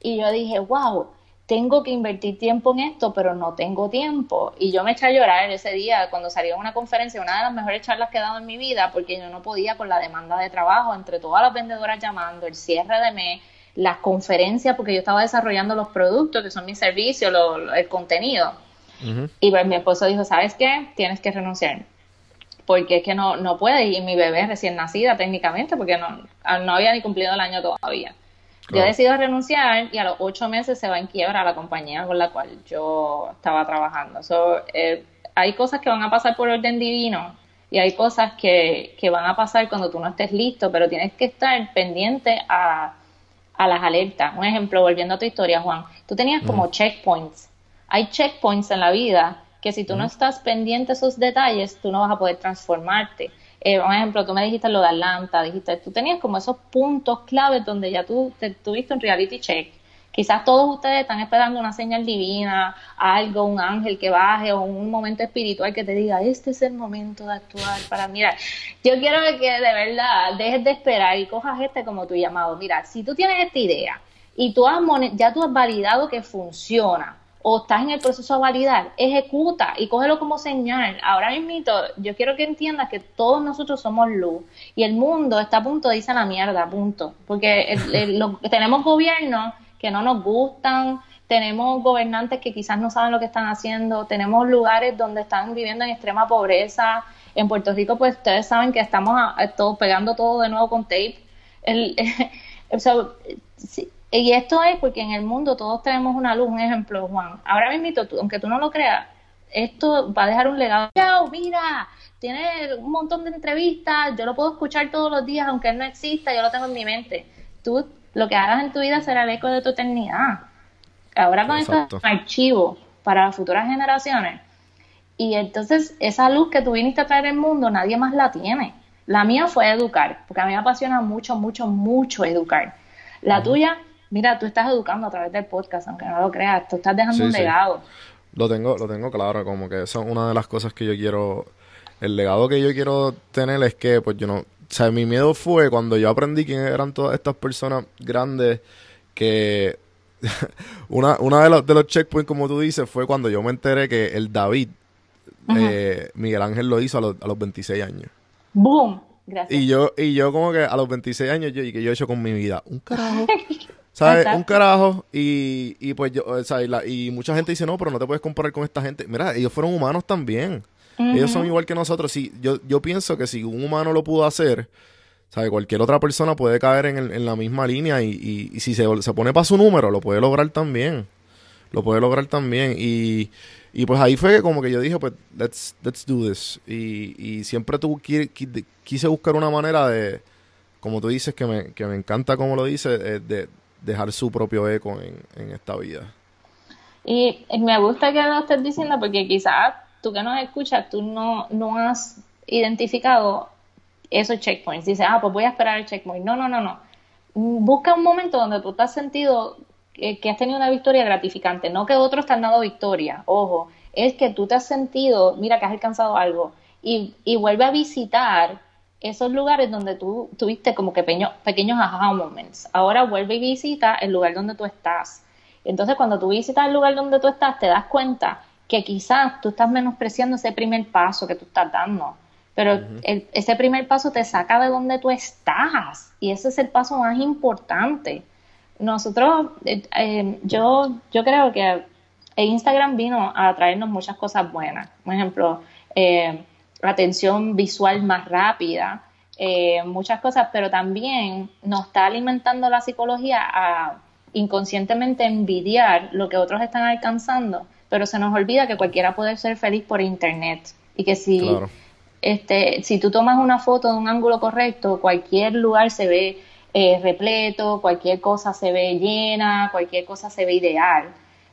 Y yo dije, wow, tengo que invertir tiempo en esto, pero no tengo tiempo. Y yo me eché a llorar ese día cuando salí a una conferencia, una de las mejores charlas que he dado en mi vida, porque yo no podía con la demanda de trabajo, entre todas las vendedoras llamando, el cierre de mes, las conferencias, porque yo estaba desarrollando los productos, que son mis servicios, lo- lo- el contenido. Y pues mi esposo dijo, ¿sabes qué? Tienes que renunciar. Porque es que no, no puede. Y mi bebé es recién nacida técnicamente, porque no, no había ni cumplido el año todavía. Yo Claro. decido renunciar y a los ocho meses se va en quiebra la compañía con la cual yo estaba trabajando. So, eh, hay cosas que van a pasar por orden divino y hay cosas que, que van a pasar cuando tú no estés listo, pero tienes que estar pendiente a, a las alertas. Un ejemplo, volviendo a tu historia, Juan, tú tenías como checkpoints. Hay checkpoints en la vida que si tú no estás pendiente de esos detalles, tú no vas a poder transformarte. Eh, un ejemplo, tú me dijiste lo de Atlanta, dijiste, tú tenías como esos puntos claves donde ya tú te, tuviste un reality check. Quizás todos ustedes están esperando una señal divina, algo, un ángel que baje o un momento espiritual que te diga, este es el momento de actuar para mirar. Yo quiero que de verdad dejes de esperar y cojas este como tu llamado. Mira, si tú tienes esta idea y tú has ya tú has validado que funciona o estás en el proceso de validar, ejecuta y cógelo como señal. Ahora mismo, yo quiero que entiendas que todos nosotros somos luz y el mundo está a punto de irse a la mierda, punto. Porque el- el- lo- tenemos gobiernos que no nos gustan, tenemos gobernantes que quizás no saben lo que están haciendo, tenemos lugares donde están viviendo en extrema pobreza. En Puerto Rico, pues ustedes saben que estamos a- a todo, pegando todo de nuevo con tape. El, o sea, sí, y esto es porque en el mundo todos tenemos una luz, un ejemplo, Juan. Ahora mismo, tú, aunque tú no lo creas, esto va a dejar un legado. Chao, mira, tiene un montón de entrevistas, yo lo puedo escuchar todos los días, aunque él no exista, yo lo tengo en mi mente. Tú, lo que hagas en tu vida será el eco de tu eternidad. Ahora con Exacto. estos archivos para las futuras generaciones. Y entonces esa luz que tú viniste a traer al mundo, nadie más la tiene. La mía fue educar, porque a mí me apasiona mucho, mucho, mucho educar. La tuya, mira, tú estás educando a través del podcast, aunque no lo creas, tú estás dejando Sí, un sí. legado. Lo tengo, lo tengo claro, como que eso es una de las cosas que yo quiero, el legado que yo quiero tener es que, pues yo no, o sea, mi miedo fue cuando yo aprendí quién eran todas estas personas grandes que una, una de los, de los checkpoints, como tú dices, fue cuando yo me enteré que el David, eh, Miguel Ángel lo hizo a los, a los 26 años. ¡Boom! Gracias. Y yo, y yo como que a los 26 años, yo, y que yo he hecho con mi vida, un carajo. ¿Sabes? Un carajo. Y, y pues yo, o sea, y, la- y mucha gente dice, no, pero no te puedes comparar con esta gente. Mira, ellos fueron humanos también. Ellos son igual que nosotros. Sí, yo, yo pienso que si un humano lo pudo hacer, ¿sabes? Cualquier otra persona puede caer en, el- en la misma línea y, y- y si se, se pone para su número, lo puede lograr también. lo puede lograr también. Y, y pues ahí fue como que yo dije, pues, let's, let's do this. Y, y siempre tú quise buscar una manera de, como tú dices, que me, que me encanta como lo dices, eh, de dejar su propio eco en, en esta vida. Y me gusta que lo estés diciendo porque quizás tú que nos escuchas, tú no, no has identificado esos checkpoints. Dices, ah, pues voy a esperar el checkpoint. No, no, no, no. Busca un momento donde tú te has sentido que, has tenido una victoria gratificante, no que otros te han dado victoria, ojo, es que tú te has sentido, mira que has alcanzado algo y, y vuelve a visitar esos lugares donde tú tuviste como que pequeños aha moments. Ahora vuelve y visita el lugar donde tú estás. Entonces, cuando tú visitas el lugar donde tú estás, te das cuenta que quizás tú estás menospreciando ese primer paso que tú estás dando. Pero ese primer paso te saca de donde tú estás y ese es el paso más importante. Nosotros, eh, eh, yo, yo creo que Instagram vino a traernos muchas cosas buenas. Por ejemplo, eh, atención visual más rápida, eh, muchas cosas, pero también nos está alimentando la psicología a inconscientemente envidiar lo que otros están alcanzando, pero se nos olvida que cualquiera puede ser feliz por internet y que si, este, si tú tomas una foto de un ángulo correcto, cualquier lugar se ve eh, repleto, cualquier cosa se ve llena, cualquier cosa se ve ideal.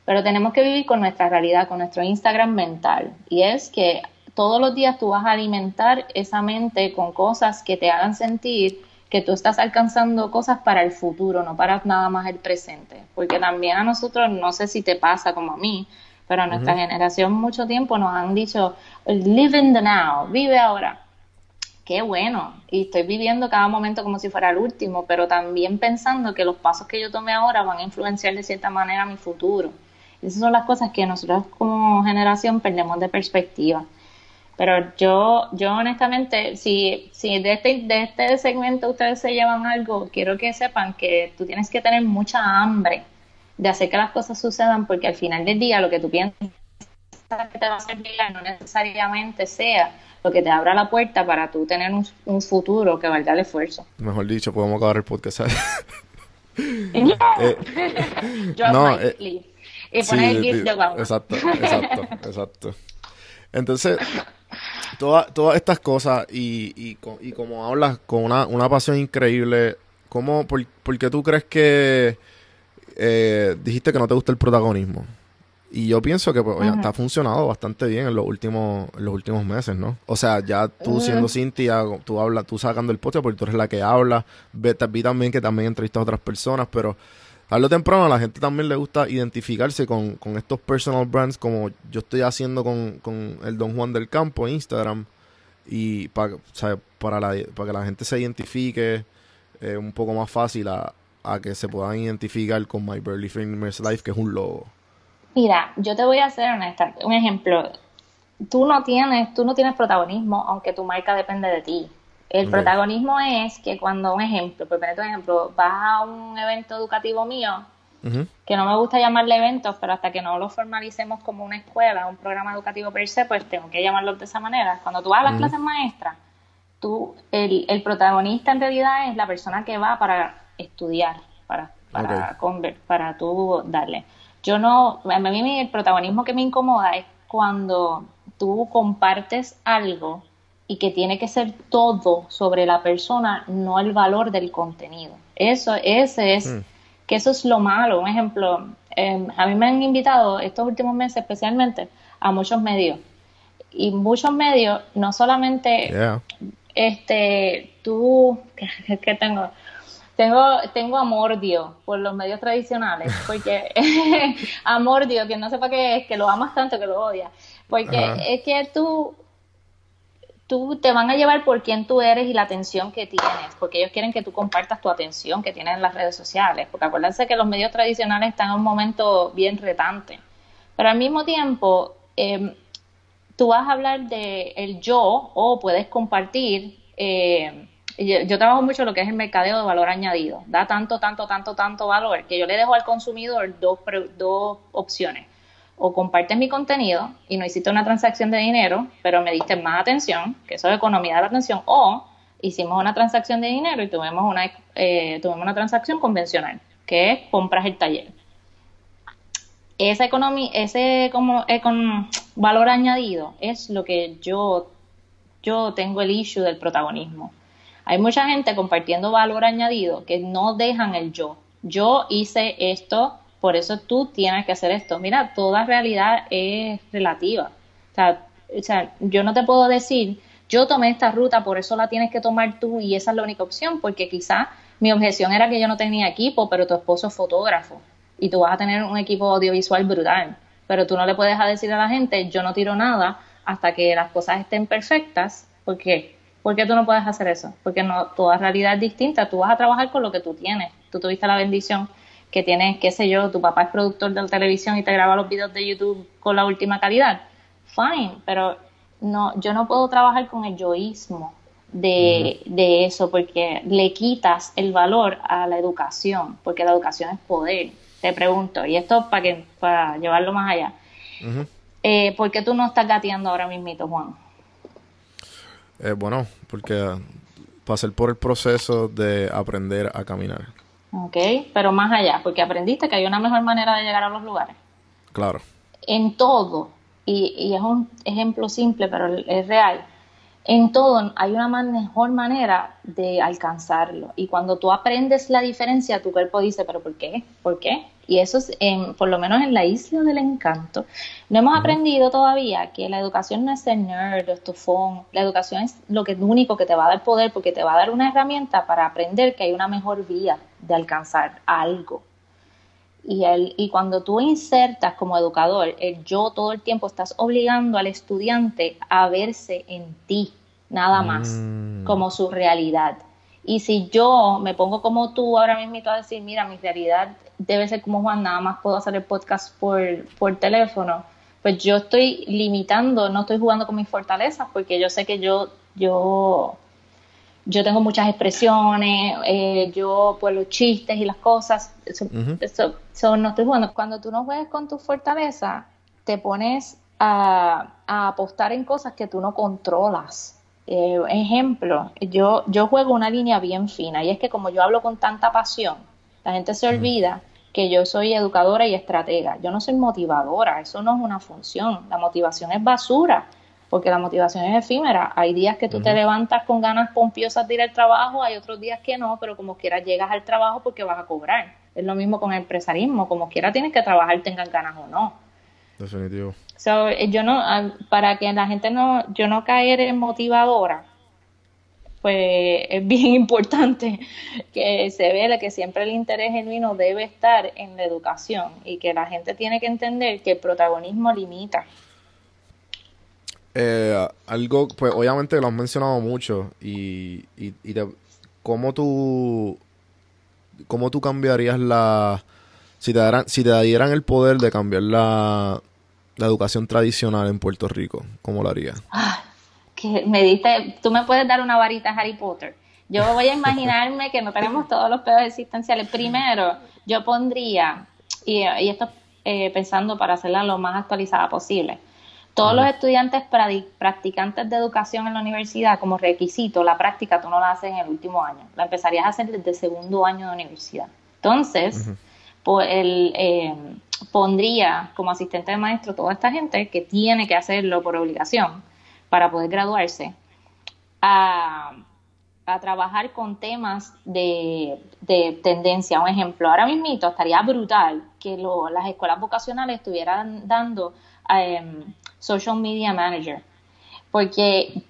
Pero tenemos que vivir con nuestra realidad, con nuestro Instagram mental. Y es que todos los días tú vas a alimentar esa mente con cosas que te hagan sentir que tú estás alcanzando cosas para el futuro, no para nada más el presente. Porque también a nosotros, no sé si te pasa como a mí, pero a nuestra generación mucho tiempo nos han dicho, live in the now, vive ahora. Qué bueno, y estoy viviendo cada momento como si fuera el último, pero también pensando que los pasos que yo tome ahora van a influenciar de cierta manera mi futuro. Esas son las cosas que nosotros como generación perdemos de perspectiva. Pero yo, yo honestamente, si, si de, este, de este segmento ustedes se llevan algo, quiero que sepan que tú tienes que tener mucha hambre de hacer que las cosas sucedan, porque al final del día lo que tú piensas que te va a servir no necesariamente sea lo que te abra la puerta para tú tener un, futuro que valga el esfuerzo. Mejor dicho, podemos acabar el podcast. eh, no, eh, y poner el gift Exacto, exacto, exacto. Entonces, todas estas cosas y, y, y, como hablas con una, una pasión increíble, ¿cómo, por, qué tú crees que eh, dijiste que no te gusta el protagonismo? Y yo pienso que pues, ha funcionado bastante bien en los últimos en los últimos meses, ¿no? O sea, ya tú siendo Cintia, tú hablas, tú sacando el podcast porque tú eres la que habla. Vi también que también entrevistas a otras personas, pero tarde o temprano a la gente también le gusta identificarse con, estos personal brands como yo estoy haciendo con, el Don Juan del Campo en Instagram y para, para, que la gente se identifique un poco más fácil a, que se puedan identificar con My Burly Famous Life, que es un logo. Mira, yo te voy a hacer honesta, un ejemplo. Tú no tienes, tú no tienes protagonismo, aunque tu marca depende de ti. El protagonismo es que cuando, un ejemplo, por poner un ejemplo, vas a un evento educativo mío, que no me gusta llamarle eventos, pero hasta que no lo formalicemos como una escuela, un programa educativo per se, pues tengo que llamarlo de esa manera. Cuando tú vas a las clases maestras, tú, el, el, protagonista en realidad es la persona que va para estudiar, para, para, para tú darle. Yo no, a mí el protagonismo que me incomoda es cuando tú compartes algo y que tiene que ser todo sobre la persona, no el valor del contenido. Eso, ese es, mm. que eso es lo malo. Un ejemplo, em, a mí me han invitado estos últimos meses especialmente a muchos medios. Y muchos medios, no solamente, este, tú, que tengo, tengo, tengo amor Dios por los medios tradicionales, porque amor Dios, que no sepa qué es, que lo amas tanto que lo odias, porque es que tú tú te van a llevar por quién tú eres y la atención que tienes, porque ellos quieren que tú compartas tu atención que tienes en las redes sociales, porque acuérdense que los medios tradicionales están en un momento bien retante, pero al mismo tiempo em, tú vas a hablar de el yo o puedes compartir. Eh, yo, trabajo mucho lo que es el mercadeo de valor añadido, da tanto, tanto, tanto, tanto valor que yo le dejo al consumidor dos, dos opciones o compartes mi contenido y no hiciste una transacción de dinero, pero me diste más atención, que eso es economía de la atención, o hicimos una transacción de dinero y tuvimos una, eh, tuvimos una transacción convencional, que es compras el taller. esa economía, ese como eh, valor añadido es lo que yo, yo tengo el issue del protagonismo. Hay mucha gente compartiendo valor añadido que no dejan el yo. Yo hice esto, por eso tú tienes que hacer esto. Mira, toda realidad es relativa. O sea, o sea, yo no te puedo decir, yo tomé esta ruta, por eso la tienes que tomar tú y esa es la única opción, porque quizá mi objeción era que yo no tenía equipo, pero tu esposo es fotógrafo y tú vas a tener un equipo audiovisual brutal, pero tú no le puedes decir a la gente, yo no tiro nada hasta que las cosas estén perfectas, ¿por qué? ¿Por qué tú no puedes hacer eso? Porque no, toda realidad es distinta, tú vas a trabajar con lo que tú tienes, tú tuviste la bendición que tienes, qué sé yo, tu papá es productor de la televisión y te graba los videos de YouTube con la última calidad, fine, pero no, yo no puedo trabajar con el yoísmo de, de eso porque le quitas el valor a la educación, porque la educación es poder te pregunto, y esto para que para llevarlo más allá, eh, ¿por qué tú no estás gateando ahora mismito, Juan? Eh, bueno, porque pasé por el proceso de aprender a caminar. Ok, pero más allá, porque aprendiste que hay una mejor manera de llegar a los lugares. Claro. En todo, y, y es un ejemplo simple, pero es real en todo hay una mejor manera de alcanzarlo. Y cuando tú aprendes la diferencia, tu cuerpo dice, pero ¿por qué? ¿Por qué? Y eso es, en, por lo menos en la isla del encanto. No hemos aprendido todavía que la educación no es ser nerd o estufón. La educación es lo que único que te va a dar poder porque te va a dar una herramienta para aprender que hay una mejor vía de alcanzar algo. Y, el, y cuando tú insertas como educador el yo todo el tiempo estás obligando al estudiante a verse en ti nada más, mm. como su realidad. Y si yo me pongo como tú ahora mismo a decir, mira, mi realidad debe ser como Juan, nada más puedo hacer el podcast por, por teléfono, pues yo estoy limitando, no estoy jugando con mis fortalezas, porque yo sé que yo, yo, yo tengo muchas expresiones, eh, yo pues los chistes y las cosas, eso, eso, no estoy jugando. Cuando tú no juegas con tu fortaleza, te pones a, a apostar en cosas que tú no controlas. Eh, ejemplo, yo, yo juego una línea bien fina y es que como yo hablo con tanta pasión, la gente se olvida que yo soy educadora y estratega. Yo no soy motivadora, eso no es una función. La motivación es basura, porque la motivación es efímera. Hay días que tú te levantas con ganas pompiosas de ir al trabajo, hay otros días que no, pero como quieras llegas al trabajo porque vas a cobrar. Es lo mismo con el empresarismo, como quiera tienes que trabajar, tengan ganas o no. Definitivo. So, eh, yo no, ah, para que la gente no, yo no caer en motivadora, pues es bien importante que se vea que siempre el interés genuino debe estar en la educación y que la gente tiene que entender que el protagonismo limita. Eh, algo, pues obviamente lo has mencionado mucho y, y, y ¿cómo tú cómo tú cambiarías la si te, si te dieran el poder de cambiar la, la educación tradicional en Puerto Rico? ¿Cómo lo haría? Ah, que me diste, tú me puedes dar una varita Harry Potter. Yo voy a imaginarme que no tenemos todos los pedos existenciales. Primero, yo pondría, y, esto eh, pensando para hacerla lo más actualizada posible, todos los estudiantes practicantes de educación en la universidad, como requisito, la práctica tú no la haces en el último año, la empezarías a hacer desde el segundo año de universidad. Entonces, pues el, eh, pondría como asistente de maestro toda esta gente que tiene que hacerlo por obligación para poder graduarse a, trabajar con temas de, tendencia. Un ejemplo, ahora mismo estaría brutal que las escuelas vocacionales estuvieran dando em, social media manager, porque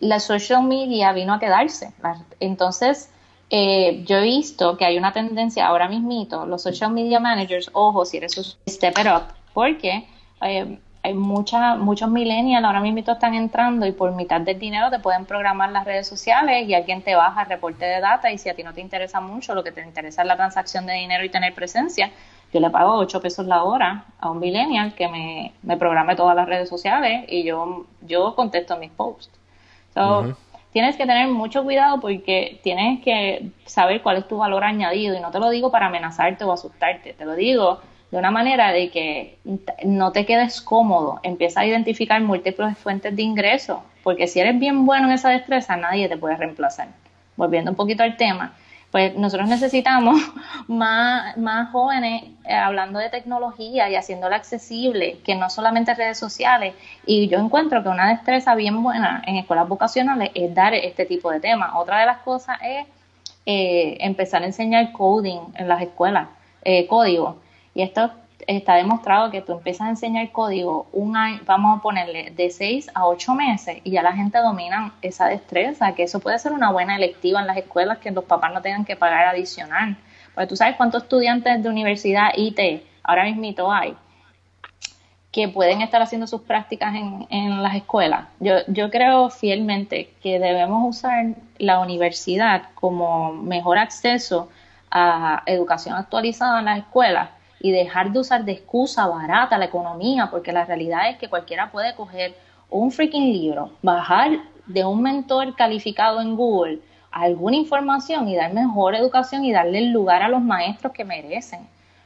la social media vino a quedarse. Entonces, eh, yo he visto que hay una tendencia ahora mismito, los social media managers, ojo, si eres un step it up, porque eh, hay mucha, muchos millennials ahora mismo están entrando y por mitad del dinero te pueden programar las redes sociales y alguien te baja el reporte de data y si a ti no te interesa mucho, lo que te interesa es la transacción de dinero y tener presencia, yo le pago 8 pesos la hora a un millennial que me, me programe todas las redes sociales y yo, yo contesto mis posts. So, tienes que tener mucho cuidado porque tienes que saber cuál es tu valor añadido. Y no te lo digo para amenazarte o asustarte, te lo digo de una manera de que no te quedes cómodo, empieza a identificar múltiples fuentes de ingreso, porque si eres bien bueno en esa destreza, nadie te puede reemplazar. Volviendo un poquito al tema, Pues nosotros necesitamos más, más jóvenes eh, hablando de tecnología y haciéndola accesible, que no solamente redes sociales. Y yo encuentro que una destreza bien buena en escuelas vocacionales es dar este tipo de temas. Otra de las cosas es eh, empezar a enseñar coding en las escuelas, eh, código. Y esto está demostrado que tú empiezas a enseñar código un año, vamos a ponerle de 6 a 8 meses y ya la gente domina esa destreza, que eso puede ser una buena electiva en las escuelas que los papás no tengan que pagar adicional. Porque tú sabes cuántos estudiantes de universidad IT ahora mismo hay que pueden estar haciendo sus prácticas en, en las escuelas. Yo, yo creo fielmente que debemos usar la universidad como mejor acceso a educación actualizada en las escuelas y dejar de usar de excusa barata la economía, porque la realidad es que cualquiera puede coger un freaking libro, bajar de un mentor calificado en Google alguna información y dar mejor educación y darle el lugar a los maestros que merecen.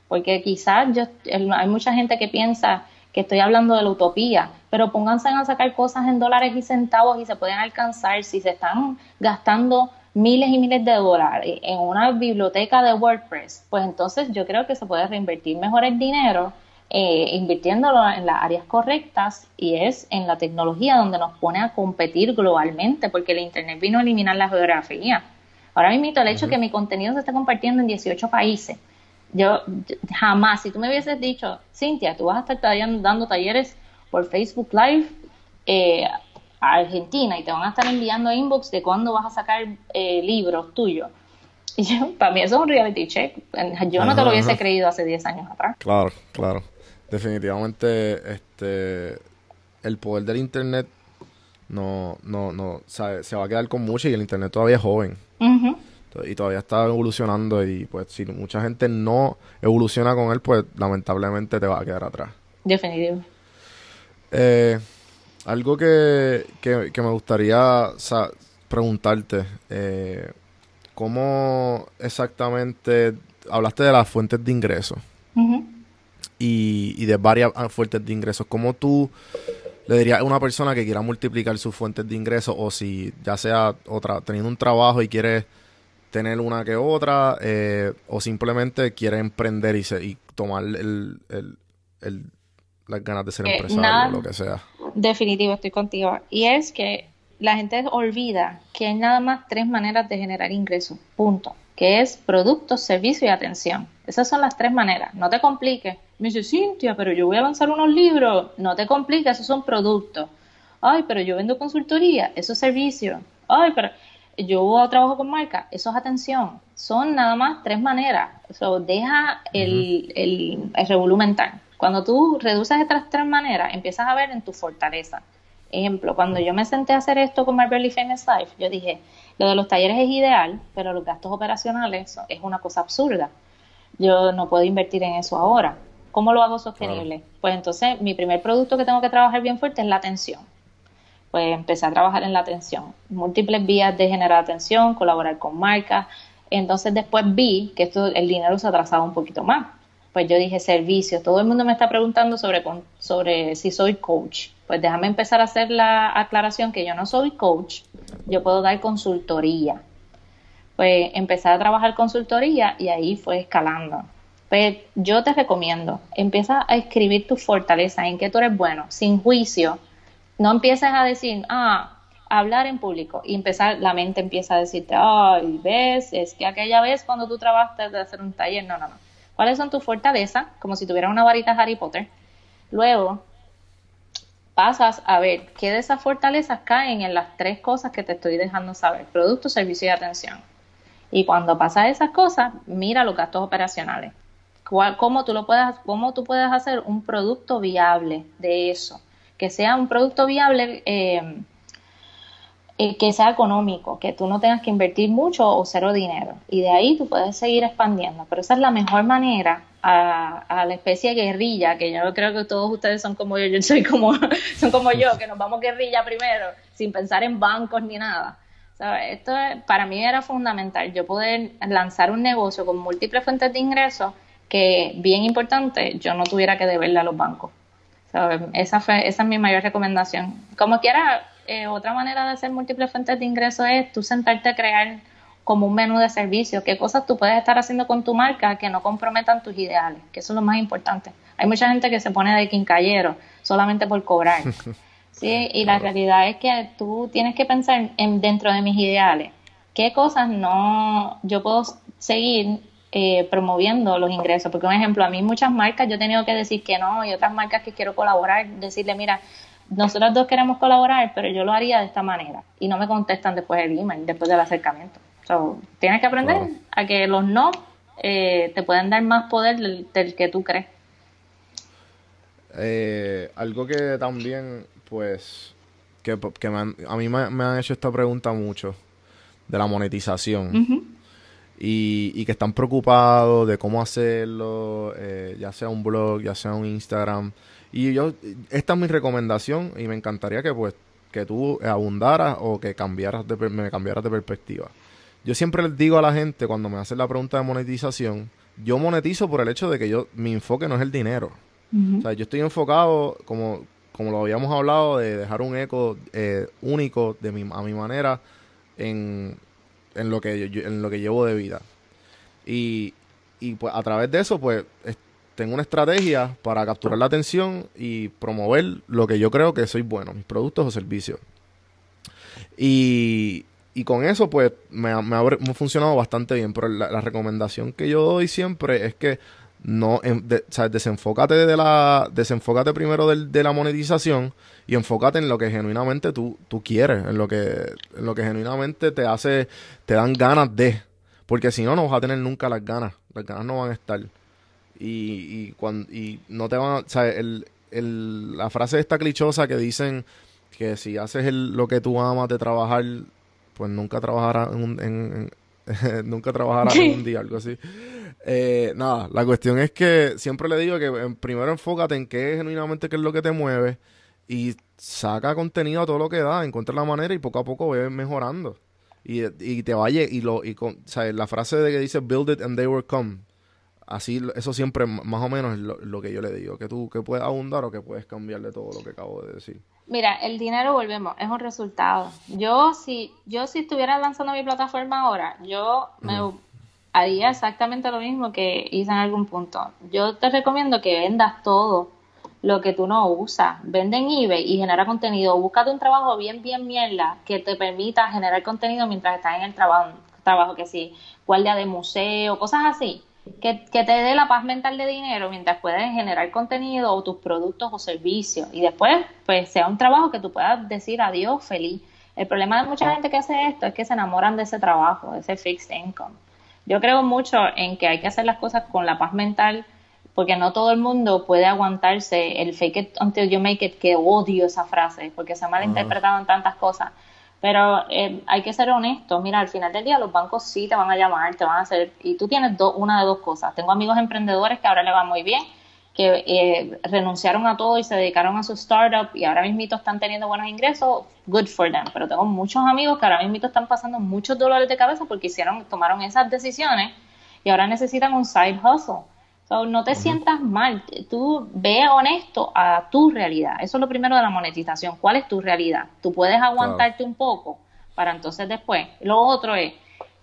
Porque quizás yo, hay mucha gente que piensa que estoy hablando de la utopía, pero pónganse a sacar cosas en dólares y centavos y se pueden alcanzar si se están gastando miles y miles de dólares en una biblioteca de WordPress, pues entonces yo creo que se puede reinvertir mejor el dinero eh, invirtiéndolo en las áreas correctas y es en la tecnología donde nos pone a competir globalmente, porque el Internet vino a eliminar la geografía. Ahora mismo el hecho de que mi contenido se está compartiendo en 18 países. Yo, jamás, si tú me hubieses dicho, Cintia, tú vas a estar dando talleres por Facebook Live eh, Argentina y te van a estar enviando inbox de cuándo vas a sacar eh, libros tuyos. Y yo, para mí eso es un reality check. Yo no te lo hubiese creído hace 10 años atrás. Claro, claro. Definitivamente, este, el poder del internet no, no, no, se va a quedar con mucho y el internet todavía es joven. Y todavía está evolucionando y pues si mucha gente no evoluciona con él, pues lamentablemente te va a quedar atrás. Definitivo. Eh, algo que, me gustaría preguntarte, eh, ¿cómo exactamente hablaste de las fuentes de ingresos? y, de varias ah, fuentes de ingresos. ¿Cómo tú le dirías a una persona que quiera multiplicar sus fuentes de ingresos o si ya sea otra, teniendo un trabajo y quiere tener una que otra eh, o simplemente quiere emprender y, se, y tomar el, las ganas de ser eh, empresario o lo que sea? Definitivo, estoy contigo. Y es que la gente olvida que hay nada más tres maneras de generar ingresos, punto, que es productos, servicio y atención. Esas son las tres maneras. No te compliques. Me dice, Cintia, pero yo voy a lanzar unos libros. No te compliques, esos son productos. Ay, pero yo vendo consultoría, eso es servicio. Ay, pero yo trabajo con marca, eso es atención. Son nada más tres maneras. Eso deja el, el, el cuando tú reduces estas tres maneras, empiezas a ver en tu fortaleza. Ejemplo, cuando yo me senté a hacer esto con My Barely Famous Life, yo dije, lo de los talleres es ideal, pero los gastos operacionales es una cosa absurda. Yo no puedo invertir en eso ahora. ¿Cómo lo hago sostenible? Pues entonces mi primer producto que tengo que trabajar bien fuerte es la atención. Pues empecé a trabajar en la atención. Múltiples vías de generar atención, colaborar con marcas. Entonces después vi que esto, el dinero se atrasaba un poquito más pues yo dije servicio. Todo el mundo me está preguntando sobre, sobre si soy coach. Pues déjame empezar a hacer la aclaración que yo no soy coach, yo puedo dar consultoría. Pues empecé a trabajar consultoría y ahí fue escalando. Pues yo te recomiendo, empieza a escribir tus fortalezas, en qué tú eres bueno, sin juicio. No empieces a decir, ah, hablar en público y empezar, la mente empieza a decirte, ay, ves, es que aquella vez cuando tú trabajaste de hacer un taller, no, no, no cuáles son tus fortalezas, como si tuvieras una varita Harry Potter. Luego pasas a ver qué de esas fortalezas caen en las tres cosas que te estoy dejando saber, producto, servicio y atención. Y cuando pasas esas cosas, mira los gastos operacionales. cómo, tú lo puedes, ¿Cómo tú puedes hacer un producto viable de eso? Que sea un producto viable eh, eh, que sea económico, que tú no tengas que invertir mucho o cero dinero. Y de ahí tú puedes seguir expandiendo. Pero esa es la mejor manera a, la especie de guerrilla, que yo creo que todos ustedes son como yo, yo soy como, son como yo, que nos vamos guerrilla primero, sin pensar en bancos ni nada. Esto para mí era fundamental, yo poder lanzar un negocio con múltiples fuentes de ingresos que, bien importante, yo no tuviera que deberle a los bancos. Esa, fue, esa es mi mayor recomendación. Como quiera, eh, otra manera de hacer múltiples fuentes de ingresos es tú sentarte a crear como un menú de servicio, qué cosas tú puedes estar haciendo con tu marca que no comprometan tus ideales, que eso es lo más importante. Hay mucha gente que se pone de quincallero solamente por cobrar. Sí, y la realidad es que tú tienes que pensar en, dentro de mis ideales, qué cosas no yo puedo seguir eh, promoviendo los ingresos. Porque, un ejemplo, a mí muchas marcas yo he tenido que decir que no y otras marcas que quiero colaborar, decirle, mira, nosotros dos queremos colaborar, pero yo lo haría de esta manera. Y no me contestan después del email, después del acercamiento. So, tienes que aprender a que los no eh, te pueden dar más poder del, que tú crees. Eh, algo que también pues, que, a mí me, han hecho esta pregunta mucho, de la monetización. y, que están preocupados de cómo hacerlo, eh, ya sea un blog, ya sea un Instagram. Y yo, esta es mi recomendación y me encantaría que pues que tú abundaras o que cambiaras de, me cambiaras de perspectiva. Yo siempre les digo a la gente cuando me hacen la pregunta de monetización, yo monetizo por el hecho de que yo mi enfoque no es el dinero. O sea, yo estoy enfocado como como lo habíamos hablado, de dejar un eco eh, único de mi, a mi manera en, en, lo que en lo que llevo de vida. Y, y pues a través de eso, pues tengo una estrategia para capturar la atención y promover lo que yo creo que soy bueno, mis productos o servicios. Y, y con eso, pues me, ha, funcionado bastante bien. Pero la recomendación que yo doy siempre es que no de, desenfócate de la desenfócate primero de, la monetización y enfócate en lo que genuinamente tú, tú quieres en lo que en lo que genuinamente te hace te dan ganas de porque si no no vas a tener nunca las ganas las ganas no van a estar y, y cuando y no te van a, o sea, el, el, la frase esta clichosa que dicen que si haces el, lo que tú amas de trabajar pues nunca trabajarás en, en, nunca trabajarás en un día algo así eh, nada, la cuestión es que siempre le digo que primero enfócate en qué es genuinamente qué es lo que te mueve y saca contenido a todo lo que da, encuentra la manera y poco a poco ve mejorando. Y, y te vaya y lo y con, la frase de que dice build it and they will come. Así, eso siempre más o menos es lo, que yo le digo, que tú que puedes abundar o que puedes cambiar de todo lo que acabo de decir. Mira, el dinero, volvemos, es un resultado. Yo si, yo si estuviera lanzando mi plataforma ahora, yo me, haría exactamente lo mismo que hice en algún punto. Yo te recomiendo que vendas todo lo que tú no usas. Vende en eBay y genera contenido. Búscate un trabajo bien, bien mierda que te permita generar contenido mientras estás en el trabajo, trabajo que sí, guardia de museo, cosas así. Que, que, te dé la paz mental de dinero mientras puedes generar contenido o tus productos o servicios. Y después, pues sea un trabajo que tú puedas decir adiós feliz. El problema de mucha gente que hace esto es que se enamoran de ese trabajo, de ese fixed income. Yo creo mucho en que hay que hacer las cosas con la paz mental, porque no todo el mundo puede aguantarse el fake it until you make it, que odio esa frase, porque se ha malinterpretado en tantas cosas. Pero eh, hay que ser honesto. Mira, al final del día los bancos sí te van a llamar, te van a hacer, y tú tienes una de dos cosas. Tengo amigos emprendedores que ahora le va muy bien que eh, renunciaron a todo y se dedicaron a su startup y ahora mismo están teniendo buenos ingresos, good for them. Pero tengo muchos amigos que ahora mismo están pasando muchos dolores de cabeza porque hicieron, tomaron esas decisiones y ahora necesitan un side hustle. So, no te sientas mal, tú ve honesto a tu realidad. Eso es lo primero de la monetización. ¿Cuál es tu realidad? Tú puedes aguantarte un poco para entonces después. Lo otro es,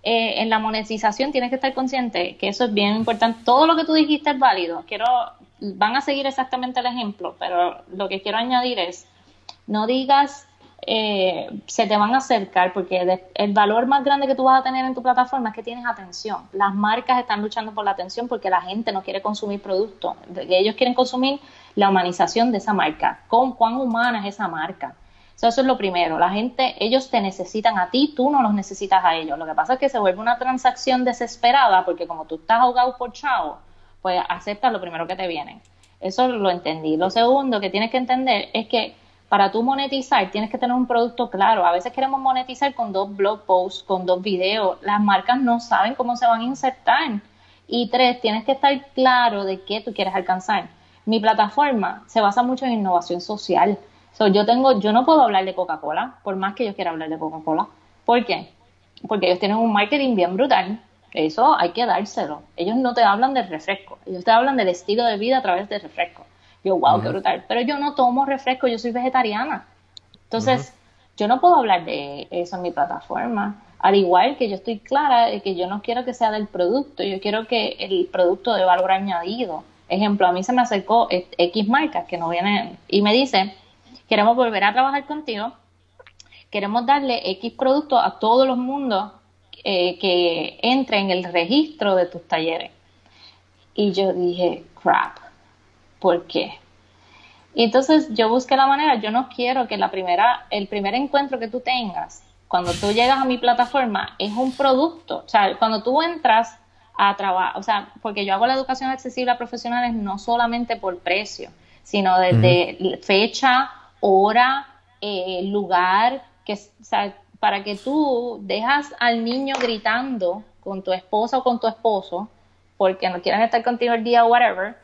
eh, en la monetización tienes que estar consciente que eso es bien importante. Todo lo que tú dijiste es válido. Quiero van a seguir exactamente el ejemplo, pero lo que quiero añadir es, no digas, eh, se te van a acercar, porque el valor más grande que tú vas a tener en tu plataforma es que tienes atención. Las marcas están luchando por la atención porque la gente no quiere consumir productos, ellos quieren consumir la humanización de esa marca, con cuán humana es esa marca. eso es lo primero. La gente, ellos te necesitan a ti, tú no los necesitas a ellos. Lo que pasa es que se vuelve una transacción desesperada porque como tú estás ahogado por chao, pues acepta lo primero que te viene. Eso lo entendí. Lo segundo que tienes que entender es que para tú monetizar tienes que tener un producto claro. A veces queremos monetizar con dos blog posts, con dos videos. Las marcas no saben cómo se van a insertar. Y tres, tienes que estar claro de qué tú quieres alcanzar. Mi plataforma se basa mucho en innovación social. yo tengo, yo no puedo hablar de Coca-Cola, por más que yo quiera hablar de Coca-Cola. ¿Por qué? Porque ellos tienen un marketing bien brutal eso hay que dárselo. Ellos no te hablan del refresco, ellos te hablan del estilo de vida a través del refresco. Yo, wow, qué brutal. Pero yo no tomo refresco, yo soy vegetariana. Entonces, yo no puedo hablar de eso en mi plataforma. Al igual que yo estoy clara de que yo no quiero que sea del producto, yo quiero que el producto de valor añadido. Ejemplo, a mí se me acercó X marcas que no vienen y me dice, queremos volver a trabajar contigo, queremos darle X producto a todos los mundos eh, que entre en el registro de tus talleres. Y yo dije, crap, ¿por qué? Y entonces yo busqué la manera, yo no quiero que la primera, el primer encuentro que tú tengas, cuando tú llegas a mi plataforma, es un producto. O sea, cuando tú entras a trabajar, o sea, porque yo hago la educación accesible a profesionales no solamente por precio, sino desde fecha, hora, eh, lugar, que, o sea, para que tú dejas al niño gritando con tu esposa o con tu esposo, porque no quieren estar contigo el día o whatever,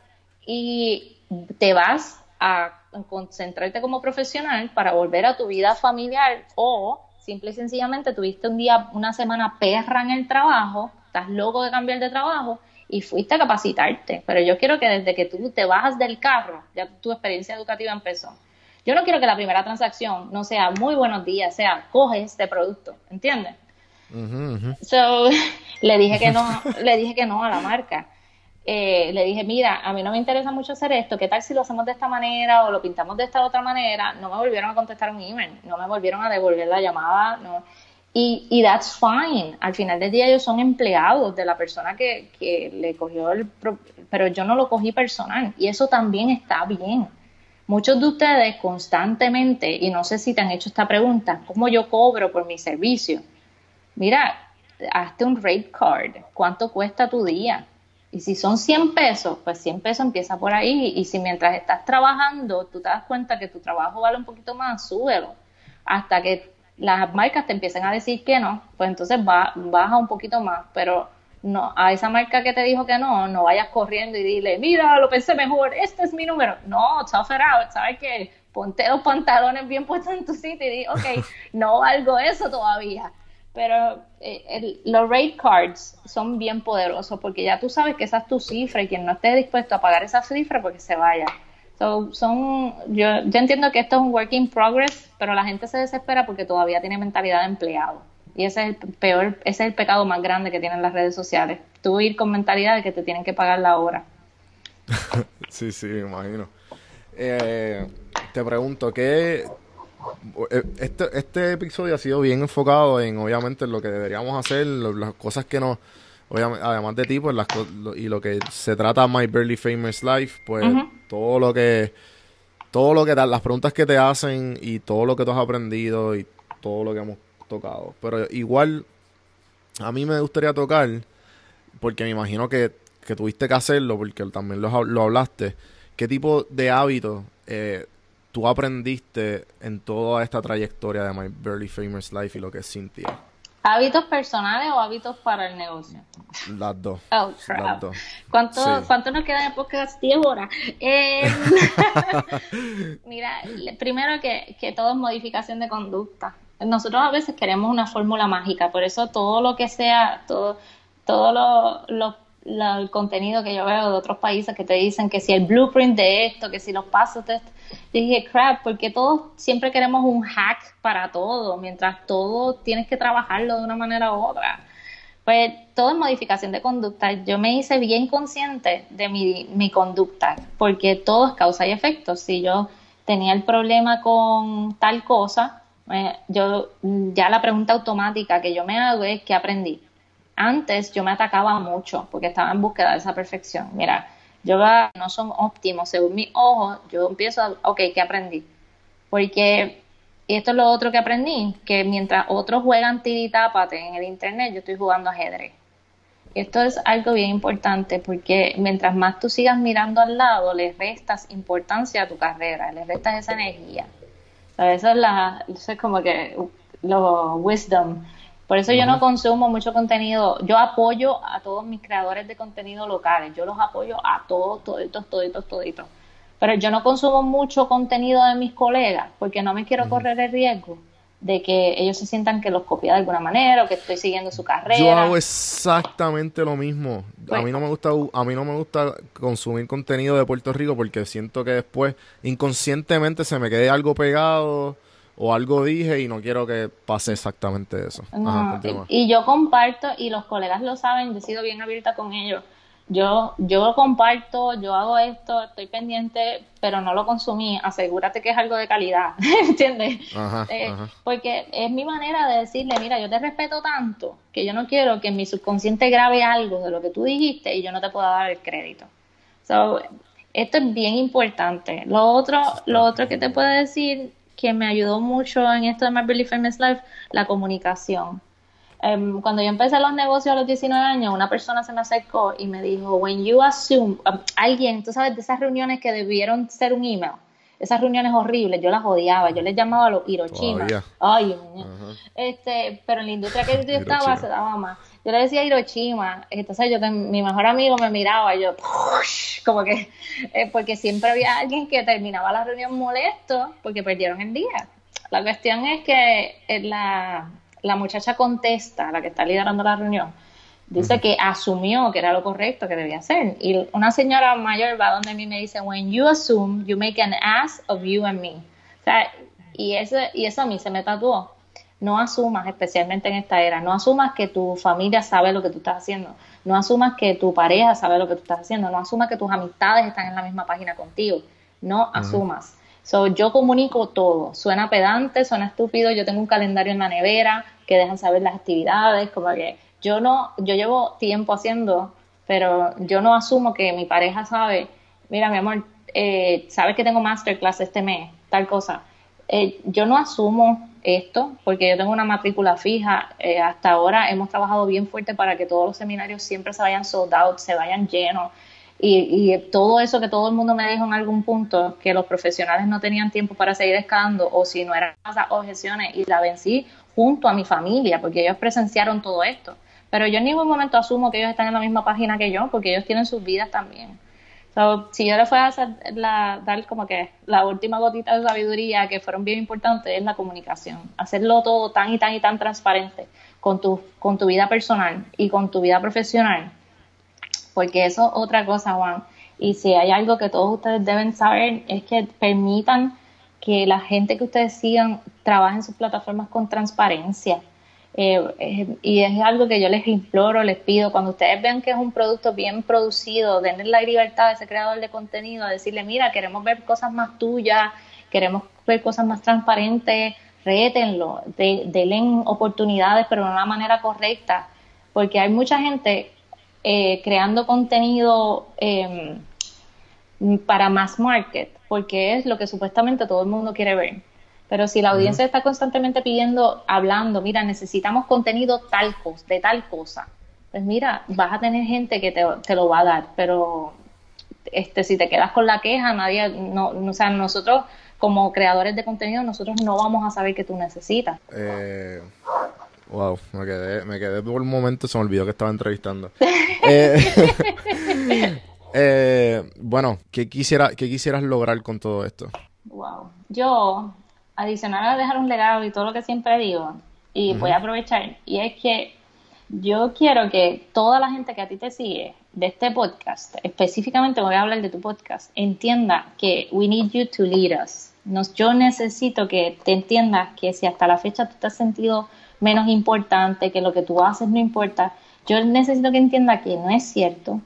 y te vas a concentrarte como profesional para volver a tu vida familiar o simple y sencillamente tuviste un día, una semana perra en el trabajo, estás loco de cambiar de trabajo y fuiste a capacitarte. Pero yo quiero que desde que tú te bajas del carro, ya tu experiencia educativa empezó. Yo no quiero que la primera transacción no sea muy buenos días, sea coge este producto, ¿entiendes? So, le dije que no, le dije que no a la marca. Eh, le dije, mira, a mí no me interesa mucho hacer esto, ¿qué tal si lo hacemos de esta manera o lo pintamos de esta otra manera? No me volvieron a contestar un email, no me volvieron a devolver la llamada, no. Y, y that's fine. Al final del día ellos son empleados de la persona que, que le cogió el... Pero yo no lo cogí personal y eso también está bien. Muchos de ustedes constantemente, y no sé si te han hecho esta pregunta, ¿cómo yo cobro por mi servicio? Mira, hazte un rate card. ¿Cuánto cuesta tu día? Y si son 100 pesos, pues 100 pesos empieza por ahí. Y si mientras estás trabajando, tú te das cuenta que tu trabajo vale un poquito más, súbelo. Hasta que las marcas te empiecen a decir que no, pues entonces va, baja un poquito más. Pero no, a esa marca que te dijo que no, no vayas corriendo y dile, mira, lo pensé mejor, este es mi número. No, tough it out, ¿sabes qué? Ponte los pantalones bien puestos en tu sitio y di, ok, no valgo eso todavía. Pero eh, los rate cards son bien poderosos porque ya tú sabes que esa es tu cifra y quien no esté dispuesto a pagar esa cifra, porque se vaya. son, yo, yo entiendo que esto es un work in progress, pero la gente se desespera porque todavía tiene mentalidad de empleado. Y ese es el peor, ese es el pecado más grande que tienen las redes sociales. Tú ir con mentalidad de que te tienen que pagar la hora. sí, sí, me imagino. Eh, te pregunto, ¿qué, este, este episodio ha sido bien enfocado en, obviamente, lo que deberíamos hacer, las cosas que nos, obviamente, además de ti, pues, las, y lo que se trata My Barely Famous Life, pues, todo lo que, todo lo que, las preguntas que te hacen y todo lo que tú has aprendido y todo lo que hemos tocado. Pero igual, a mí me gustaría tocar, porque me imagino que, que tuviste que hacerlo, porque también lo, lo hablaste, qué tipo de hábitos eh, tú aprendiste en toda esta trayectoria de My Barely Famous Life y lo que es Cynthia? ¿Hábitos personales o hábitos para el negocio? Las dos. Oh, Las dos. ¿Cuánto, ¿Cuánto nos queda en el podcast? 10 horas. Eh, mira, primero que, que todo es modificación de conducta. Nosotros a veces queremos una fórmula mágica, por eso todo lo que sea, todo, todo lo, lo el contenido que yo veo de otros países que te dicen que si el blueprint de esto, que si los pasos de esto. Dije, crap, porque todos siempre queremos un hack para todo, mientras todo tienes que trabajarlo de una manera u otra. Pues todo es modificación de conducta. Yo me hice bien consciente de mi, mi conducta, porque todo es causa y efecto. Si yo tenía el problema con tal cosa, eh, yo ya la pregunta automática que yo me hago es ¿qué aprendí? Antes yo me atacaba mucho porque estaba en búsqueda de esa perfección. Mira, yo no son óptimos según mi ojo, yo empiezo a, ok, ¿qué aprendí? Porque esto es lo otro que aprendí, que mientras otros juegan tiritápate en el internet, yo estoy jugando ajedrez. Esto es algo bien importante porque mientras más tú sigas mirando al lado, le restas importancia a tu carrera, le restas esa energía. eso es la, eso es como que lo wisdom por eso yo no consumo mucho contenido. Yo apoyo a todos mis creadores de contenido locales. Yo los apoyo a todos, toditos, toditos, toditos. Pero yo no consumo mucho contenido de mis colegas porque no me quiero correr el riesgo de que ellos se sientan que los copia de alguna manera o que estoy siguiendo su carrera. Yo hago exactamente lo mismo. a pues mí no me gusta a mí no me gusta consumir contenido de Puerto Rico porque siento que después inconscientemente se me quede algo pegado o algo dije y no quiero que pase exactamente eso. Ajá, No, y, y yo comparto, y los colegas lo saben, yo he sido bien abierta con ellos. Yo, yo comparto, yo hago esto, estoy pendiente, pero no lo consumí. Asegúrate que es algo de calidad, ¿entiendes? Ajá, Eh, ajá. Porque es mi manera de decirle, mira, yo te respeto tanto que yo no quiero que en mi subconsciente grabe algo de lo que tú dijiste y yo no te pueda dar el crédito. So, esto es bien importante. Lo otro, lo otro que te puedo decir que me ayudó mucho en esto de My Really Famous Life, la comunicación. Em, cuando yo empecé los negocios a los 19 años, una persona se me acercó y me dijo, when you assume, um, alguien, tú sabes, de esas reuniones que debieron ser un email, esas reuniones horribles, yo las odiaba, yo les llamaba a los Hiroshima. Ay, este, pero en la industria que yo estaba se daba más. Yo le decía Hiroshima, entonces yo mi mejor amigo me miraba y yo como que eh, porque siempre había alguien que terminaba la reunión molesto porque perdieron el día. La cuestión es que eh, la, la muchacha contesta, la que está liderando la reunión, dice que asumió que era lo correcto que debía hacer. Y una señora mayor va donde mí y me dice, when you assume, you make an ass of you and me. O sea, y eso, y eso a mí se me tatuó. No asumas, especialmente en esta era, no asumas que tu familia sabe lo que tú estás haciendo, no asumas que tu pareja sabe lo que tú estás haciendo, no asumas que tus amistades están en la misma página contigo, no asumas. So, yo comunico todo, suena pedante, suena estúpido, yo tengo un calendario en la nevera que dejan saber las actividades, como que yo no, yo llevo tiempo haciendo, pero yo no asumo que mi pareja sabe, mira mi amor, eh, sabes que tengo masterclass este mes, tal cosa. Eh, yo no asumo esto porque yo tengo una matrícula fija. Eh, hasta ahora hemos trabajado bien fuerte para que todos los seminarios siempre se vayan sold out, se vayan llenos. Y, y todo eso que todo el mundo me dijo en algún punto, que los profesionales no tenían tiempo para seguir escalando o si no eran esas objeciones y la vencí junto a mi familia porque ellos presenciaron todo esto. Pero yo en ningún momento asumo que ellos están en la misma página que yo porque ellos tienen sus vidas también. So, si yo le fuera a hacer la, dar como que la última gotita de sabiduría que fueron bien importantes es la comunicación. Hacerlo todo tan y tan y tan transparente con tu, con tu vida personal y con tu vida profesional. Porque eso es otra cosa, Juan. Y si hay algo que todos ustedes deben saber es que permitan que la gente que ustedes sigan trabaje en sus plataformas con transparencia. Eh, eh, y es algo que yo les imploro, les pido, cuando ustedes vean que es un producto bien producido, denle la libertad a ese creador de contenido, a decirle, mira, queremos ver cosas más tuyas, queremos ver cosas más transparentes, rétenlo, de, denle oportunidades, pero de una manera correcta, porque hay mucha gente eh, creando contenido eh, para mass market, porque es lo que supuestamente todo el mundo quiere ver. Pero si la audiencia está constantemente pidiendo, hablando, mira, necesitamos contenido tal cosa, de tal cosa, pues mira, vas a tener gente que te, te lo va a dar, pero este, si te quedas con la queja, nadie, no, no- o sea, nosotros como creadores de contenido, nosotros no vamos a saber que tú necesitas. Eh, wow, me quedé, me quedé por un momento, se me olvidó que estaba entrevistando. Eh, eh, bueno, ¿qué, quisiera, ¿qué quisieras lograr con todo esto? Wow. Yo, adicional a dejar un legado y todo lo que siempre digo, y voy a aprovechar, y es que yo quiero que toda la gente que a ti te sigue de este podcast, específicamente voy a hablar de tu podcast, entienda que we need you to lead us. Nos, yo necesito que te entiendas que si hasta la fecha tú te has sentido menos importante, que lo que tú haces no importa, yo necesito que entienda que no es cierto,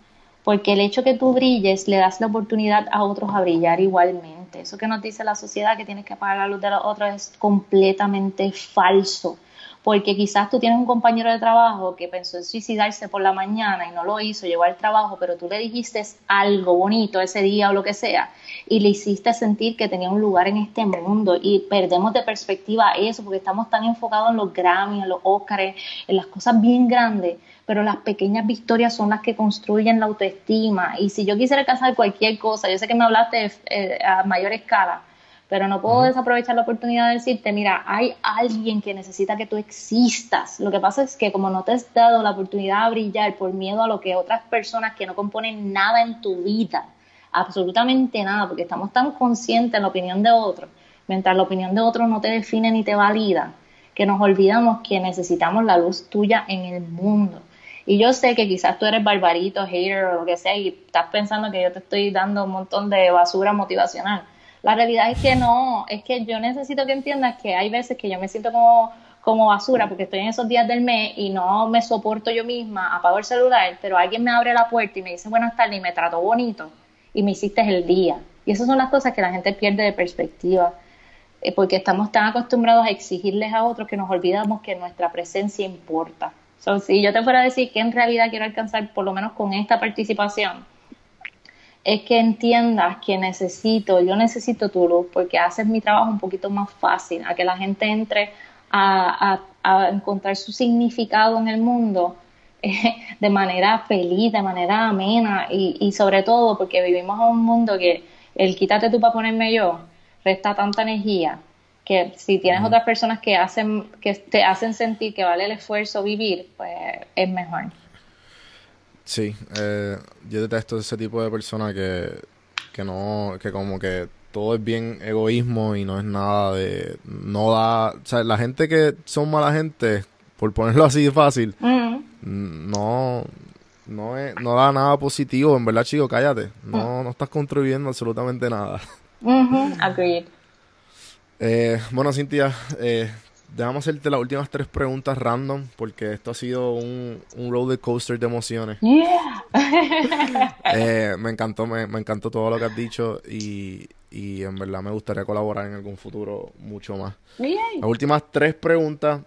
porque el hecho que tú brilles le das la oportunidad a otros a brillar igualmente. Eso que nos dice la sociedad que tienes que apagar la luz de los otros es completamente falso. Porque quizás tú tienes un compañero de trabajo que pensó en suicidarse por la mañana y no lo hizo, llegó al trabajo, pero tú le dijiste algo bonito ese día o lo que sea y le hiciste sentir que tenía un lugar en este mundo y perdemos de perspectiva eso porque estamos tan enfocados en los Grammy, en los Oscars, en las cosas bien grandes pero las pequeñas victorias son las que construyen la autoestima. Y si yo quisiera alcanzar cualquier cosa, yo sé que me hablaste eh, a mayor escala, pero no puedo desaprovechar la oportunidad de decirte, mira, hay alguien que necesita que tú existas. Lo que pasa es que como no te has dado la oportunidad de brillar por miedo a lo que otras personas que no componen nada en tu vida, absolutamente nada, porque estamos tan conscientes en la opinión de otros, mientras la opinión de otros no te define ni te valida, que nos olvidamos que necesitamos la luz tuya en el mundo. Y yo sé que quizás tú eres barbarito, hater o lo que sea, y estás pensando que yo te estoy dando un montón de basura motivacional. La realidad es que no, es que yo necesito que entiendas que hay veces que yo me siento como, como basura porque estoy en esos días del mes y no me soporto yo misma, apago el celular, pero alguien me abre la puerta y me dice buenas tardes y me trató bonito y me hiciste el día. Y esas son las cosas que la gente pierde de perspectiva, eh, porque estamos tan acostumbrados a exigirles a otros que nos olvidamos que nuestra presencia importa. So, si yo te fuera a decir que en realidad quiero alcanzar, por lo menos con esta participación, es que entiendas que necesito, yo necesito tu luz, porque haces mi trabajo un poquito más fácil, a que la gente entre a, a, encontrar su significado en el mundo eh, de manera feliz, de manera amena y, y sobre todo porque vivimos en un mundo que el quítate tú para ponerme yo resta tanta energía que si tienes otras personas que hacen que te hacen sentir que vale el esfuerzo vivir, pues es mejor. Sí, eh, yo detesto ese tipo de personas que, que no, que como que todo es bien egoísmo y no es nada de, no da, o sea, la gente que son mala gente, por ponerlo así de fácil, no, no, es, no da nada positivo, en verdad, chico, cállate, no, no estás contribuyendo absolutamente nada. Agreed. Eh, bueno, Cintia, eh, déjame hacerte las últimas tres preguntas random, porque esto ha sido un, un roller coaster de emociones. Eh, me encantó, me, me, encantó todo lo que has dicho y, y, en verdad me gustaría colaborar en algún futuro mucho más. Las últimas tres preguntas.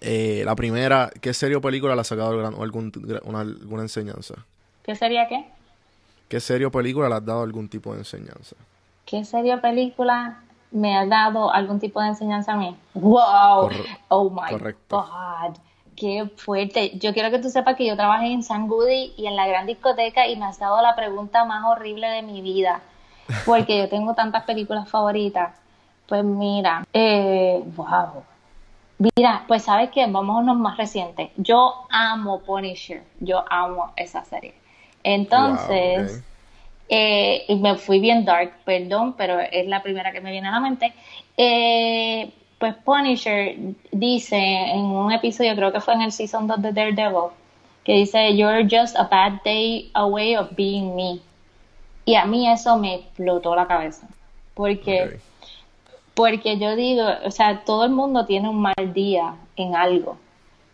Eh, la primera, ¿qué serie o película le ha sacado algún, una, alguna enseñanza? ¿Qué sería qué? ¿Qué serie o película le has dado algún tipo de enseñanza? ¿Qué serie o película me ha dado algún tipo de enseñanza a mí. ¡Wow! oh my God. ¡Qué fuerte! Yo quiero que tú sepas que yo trabajé en San Goody y en la gran discoteca y me has dado la pregunta más horrible de mi vida. Porque yo tengo tantas películas favoritas. Pues mira, eh, wow. Mira, pues sabes que vamos a unos más recientes. Yo amo Punisher. Yo amo esa serie. Entonces, eh, y me fui bien dark, perdón, pero es la primera que me viene a la mente. Eh, pues Punisher dice en un episodio, creo que fue en el season 2 de Daredevil, que dice, You're just a bad day away of being me. Y a mí eso me explotó la cabeza. Porque, porque yo digo, o sea, todo el mundo tiene un mal día en algo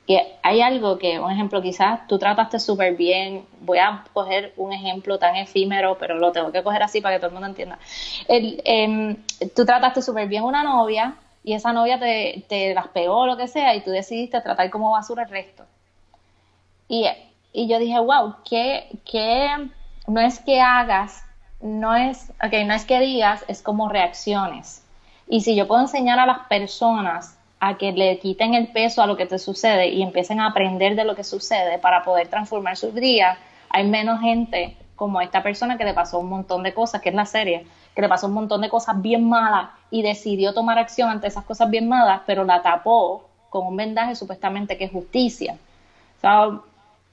que hay algo que, un ejemplo, quizás tú trataste súper bien, voy a coger un ejemplo tan efímero, pero lo tengo que coger así para que todo el mundo entienda. El, em, tú trataste súper bien una novia y esa novia te, te las pegó o lo que sea y tú decidiste tratar como basura el resto. Y, y yo dije, wow, que, que no es que hagas, no es, okay, no es que digas, es como reacciones. Y si yo puedo enseñar a las personas a que le quiten el peso a lo que te sucede y empiecen a aprender de lo que sucede para poder transformar sus días, hay menos gente como esta persona que le pasó un montón de cosas, que es la serie, que le pasó un montón de cosas bien malas y decidió tomar acción ante esas cosas bien malas, pero la tapó con un vendaje supuestamente que es justicia. O sea,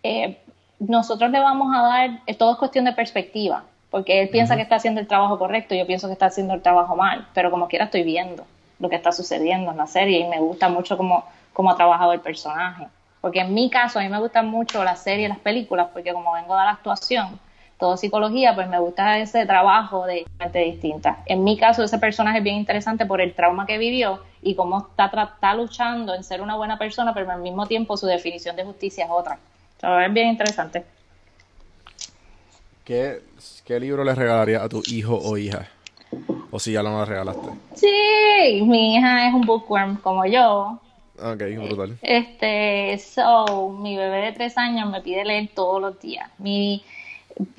eh, nosotros le vamos a dar, todo es cuestión de perspectiva, porque él piensa que está haciendo el trabajo correcto, yo pienso que está haciendo el trabajo mal, pero como quiera estoy viendo lo que está sucediendo en la serie y me gusta mucho cómo, cómo ha trabajado el personaje. Porque en mi caso, a mí me gustan mucho las series las películas, porque como vengo de la actuación, todo psicología, pues me gusta ese trabajo de gente distinta. En mi caso, ese personaje es bien interesante por el trauma que vivió y cómo está, está luchando en ser una buena persona, pero al mismo tiempo su definición de justicia es otra. es bien interesante. ¿Qué, ¿Qué libro le regalaría a tu hijo o hija? ¿O si ya lo me regalaste? Sí, mi hija es un bookworm como yo. Ok, brutal. Este, so, mi bebé de tres años me pide leer todos los días. Mi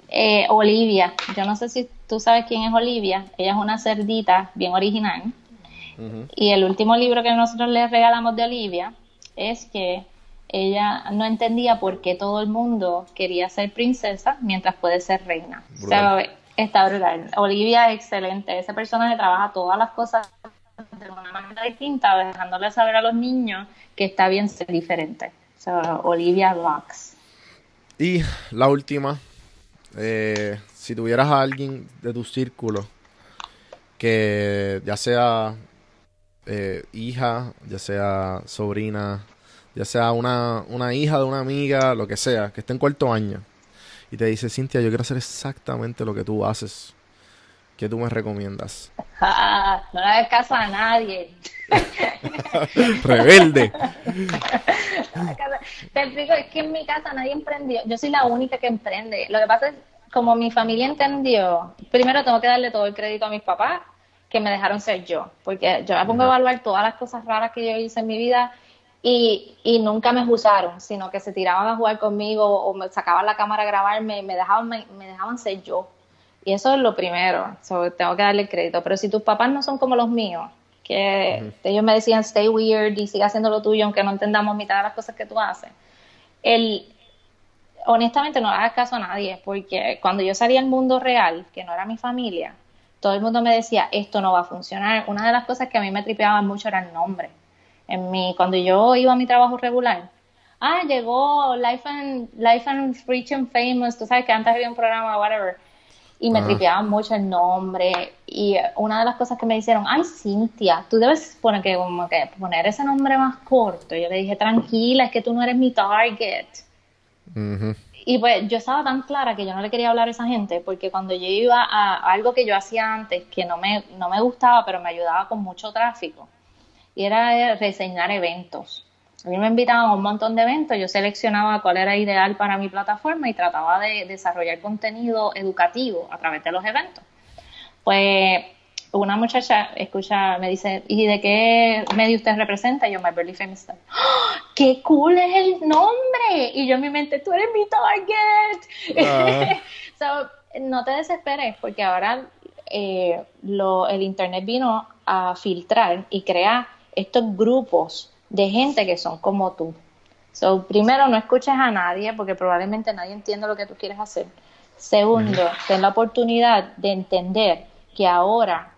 eh, Olivia, yo no sé si tú sabes quién es Olivia, ella es una cerdita bien original. Y el último libro que nosotros le regalamos de Olivia es que ella no entendía por qué todo el mundo quería ser princesa mientras puede ser reina. Está brutal. Olivia es excelente. Ese personaje trabaja todas las cosas de una manera distinta, dejándole saber a los niños que está bien ser diferente. Olivia Lux. Y la última, eh, si tuvieras a alguien de tu círculo que ya sea eh, hija, ya sea sobrina, ya sea una, una hija de una amiga, lo que sea, que esté en cuarto año y te dice, Cintia, yo quiero hacer exactamente lo que tú haces. ¿Qué tú me recomiendas? Ah, no le hagas caso a nadie. Rebelde. Te explico, es que en mi casa nadie emprendió. Yo soy la única que emprende. Lo que pasa es, como mi familia entendió, primero tengo que darle todo el crédito a mis papás, que me dejaron ser yo. Porque yo me pongo a evaluar todas las cosas raras que yo hice en mi vida y, y nunca me juzgaron, sino que se tiraban a jugar conmigo o me sacaban la cámara a grabarme y me dejaban, me, me dejaban ser yo. Y eso es lo primero, so, tengo que darle el crédito. Pero si tus papás no son como los míos, que ellos me decían stay weird y sigue haciendo lo tuyo aunque no entendamos mitad de las cosas que tú haces. El, honestamente no le hagas caso a nadie, porque cuando yo salí al mundo real, que no era mi familia, todo el mundo me decía, esto no va a funcionar. Una de las cosas que a mí me tripeaba mucho era el nombre. En mi, cuando yo iba a mi trabajo regular, ah, llegó Life and, Life and Rich and Famous, tú sabes que antes había un programa, whatever, y me Ajá. tripeaba mucho el nombre. Y una de las cosas que me dijeron, ay, Cintia, tú debes poner, que, como que poner ese nombre más corto. Yo le dije, tranquila, es que tú no eres mi target. Y pues yo estaba tan clara que yo no le quería hablar a esa gente, porque cuando yo iba a algo que yo hacía antes, que no me, no me gustaba, pero me ayudaba con mucho tráfico, y era reseñar eventos. A mí me invitaban a un montón de eventos, yo seleccionaba cuál era ideal para mi plataforma y trataba de desarrollar contenido educativo a través de los eventos. Pues una muchacha escucha, me dice, ¿y de qué medio usted representa? Y yo, My Barely Famous. ¡Ah! ¡Qué cool es el nombre! Y yo en mi mente, tú eres mi target. Ah. so, no te desesperes, porque ahora eh, lo, el Internet vino a filtrar y crea estos grupos de gente que son como tú. So, primero, no escuches a nadie, porque probablemente nadie entiende lo que tú quieres hacer. Segundo, ten la oportunidad de entender que ahora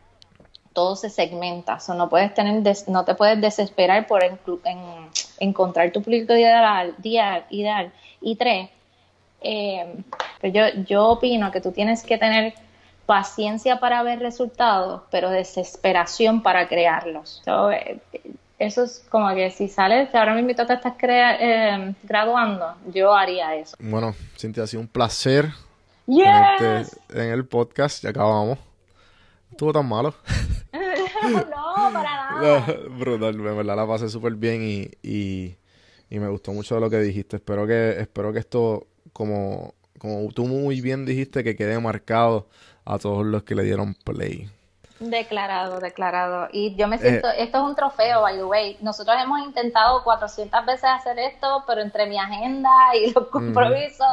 todo se segmenta, so, no puedes tener des- no te puedes desesperar por en- encontrar tu público ideal, ideal, ideal. y tres eh, pues yo yo opino que tú tienes que tener paciencia para ver resultados pero desesperación para crearlos So, eh, eso es como que si sales ahora mismo te estás crea- eh, graduando yo haría eso Bueno, Cintia, ha sido un placer yes en el podcast. Ya acabamos. Estuvo tan malo. no para nada Brutal, de verdad la pasé súper bien y, y, y me gustó mucho lo que dijiste. Espero que, espero que esto, como, como tú muy bien dijiste, que quede marcado a todos los que le dieron play. Declarado, declarado. Y yo me siento, esto es un trofeo, by the way. Nosotros hemos intentado 400 veces hacer esto, pero entre mi agenda y los compromisos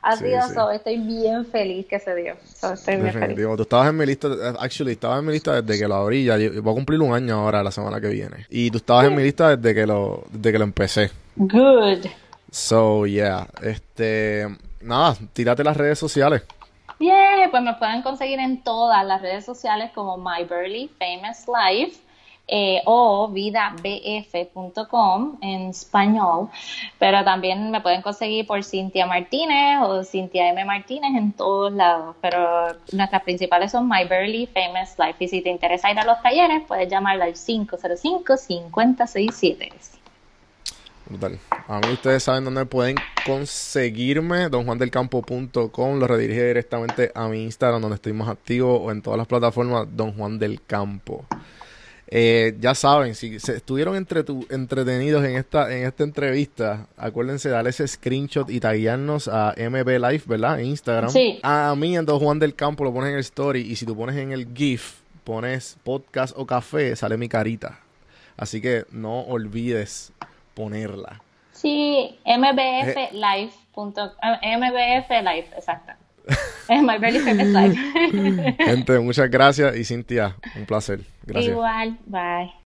ha Sí, sido sí. so, Estoy bien feliz que se dio. So, estoy bien feliz. Tú estabas en mi lista, eh, actually, estabas en mi lista desde que lo abrí. Ya voy a cumplir un año ahora, la semana que viene. Y tú estabas en mi lista desde que lo, desde que lo empecé. Good. So, yeah. Este, nada, tírate las redes sociales. Yeah, pues me pueden conseguir en todas las redes sociales como My Life eh, o vidabf.com en español, pero también me pueden conseguir por Cintia Martínez o Cintia M. Martínez en todos lados, pero nuestras principales son My Famous Life. Y si te interesa ir a los talleres puedes llamarla al 505-5067. Brutal. A mí ustedes saben dónde pueden conseguirme, donjuandelcampo.com, lo redirige directamente a mi Instagram, donde estoy más activo, o en todas las plataformas, Don Juan del Campo. Eh, ya saben, si se estuvieron entre tu- entretenidos en esta, en esta entrevista, acuérdense de darle ese screenshot y taguearnos a MB Live, ¿verdad? En Instagram. Sí. A mí en Don Juan del Campo lo pones en el story y si tú pones en el GIF, pones podcast o café, sale mi carita. Así que no olvides ponerla. Sí, mbflife. punto- ah, mbf life, exacto. Es My Famous Life. Gente, muchas gracias y Cintia, un placer. Gracias. Igual, bye.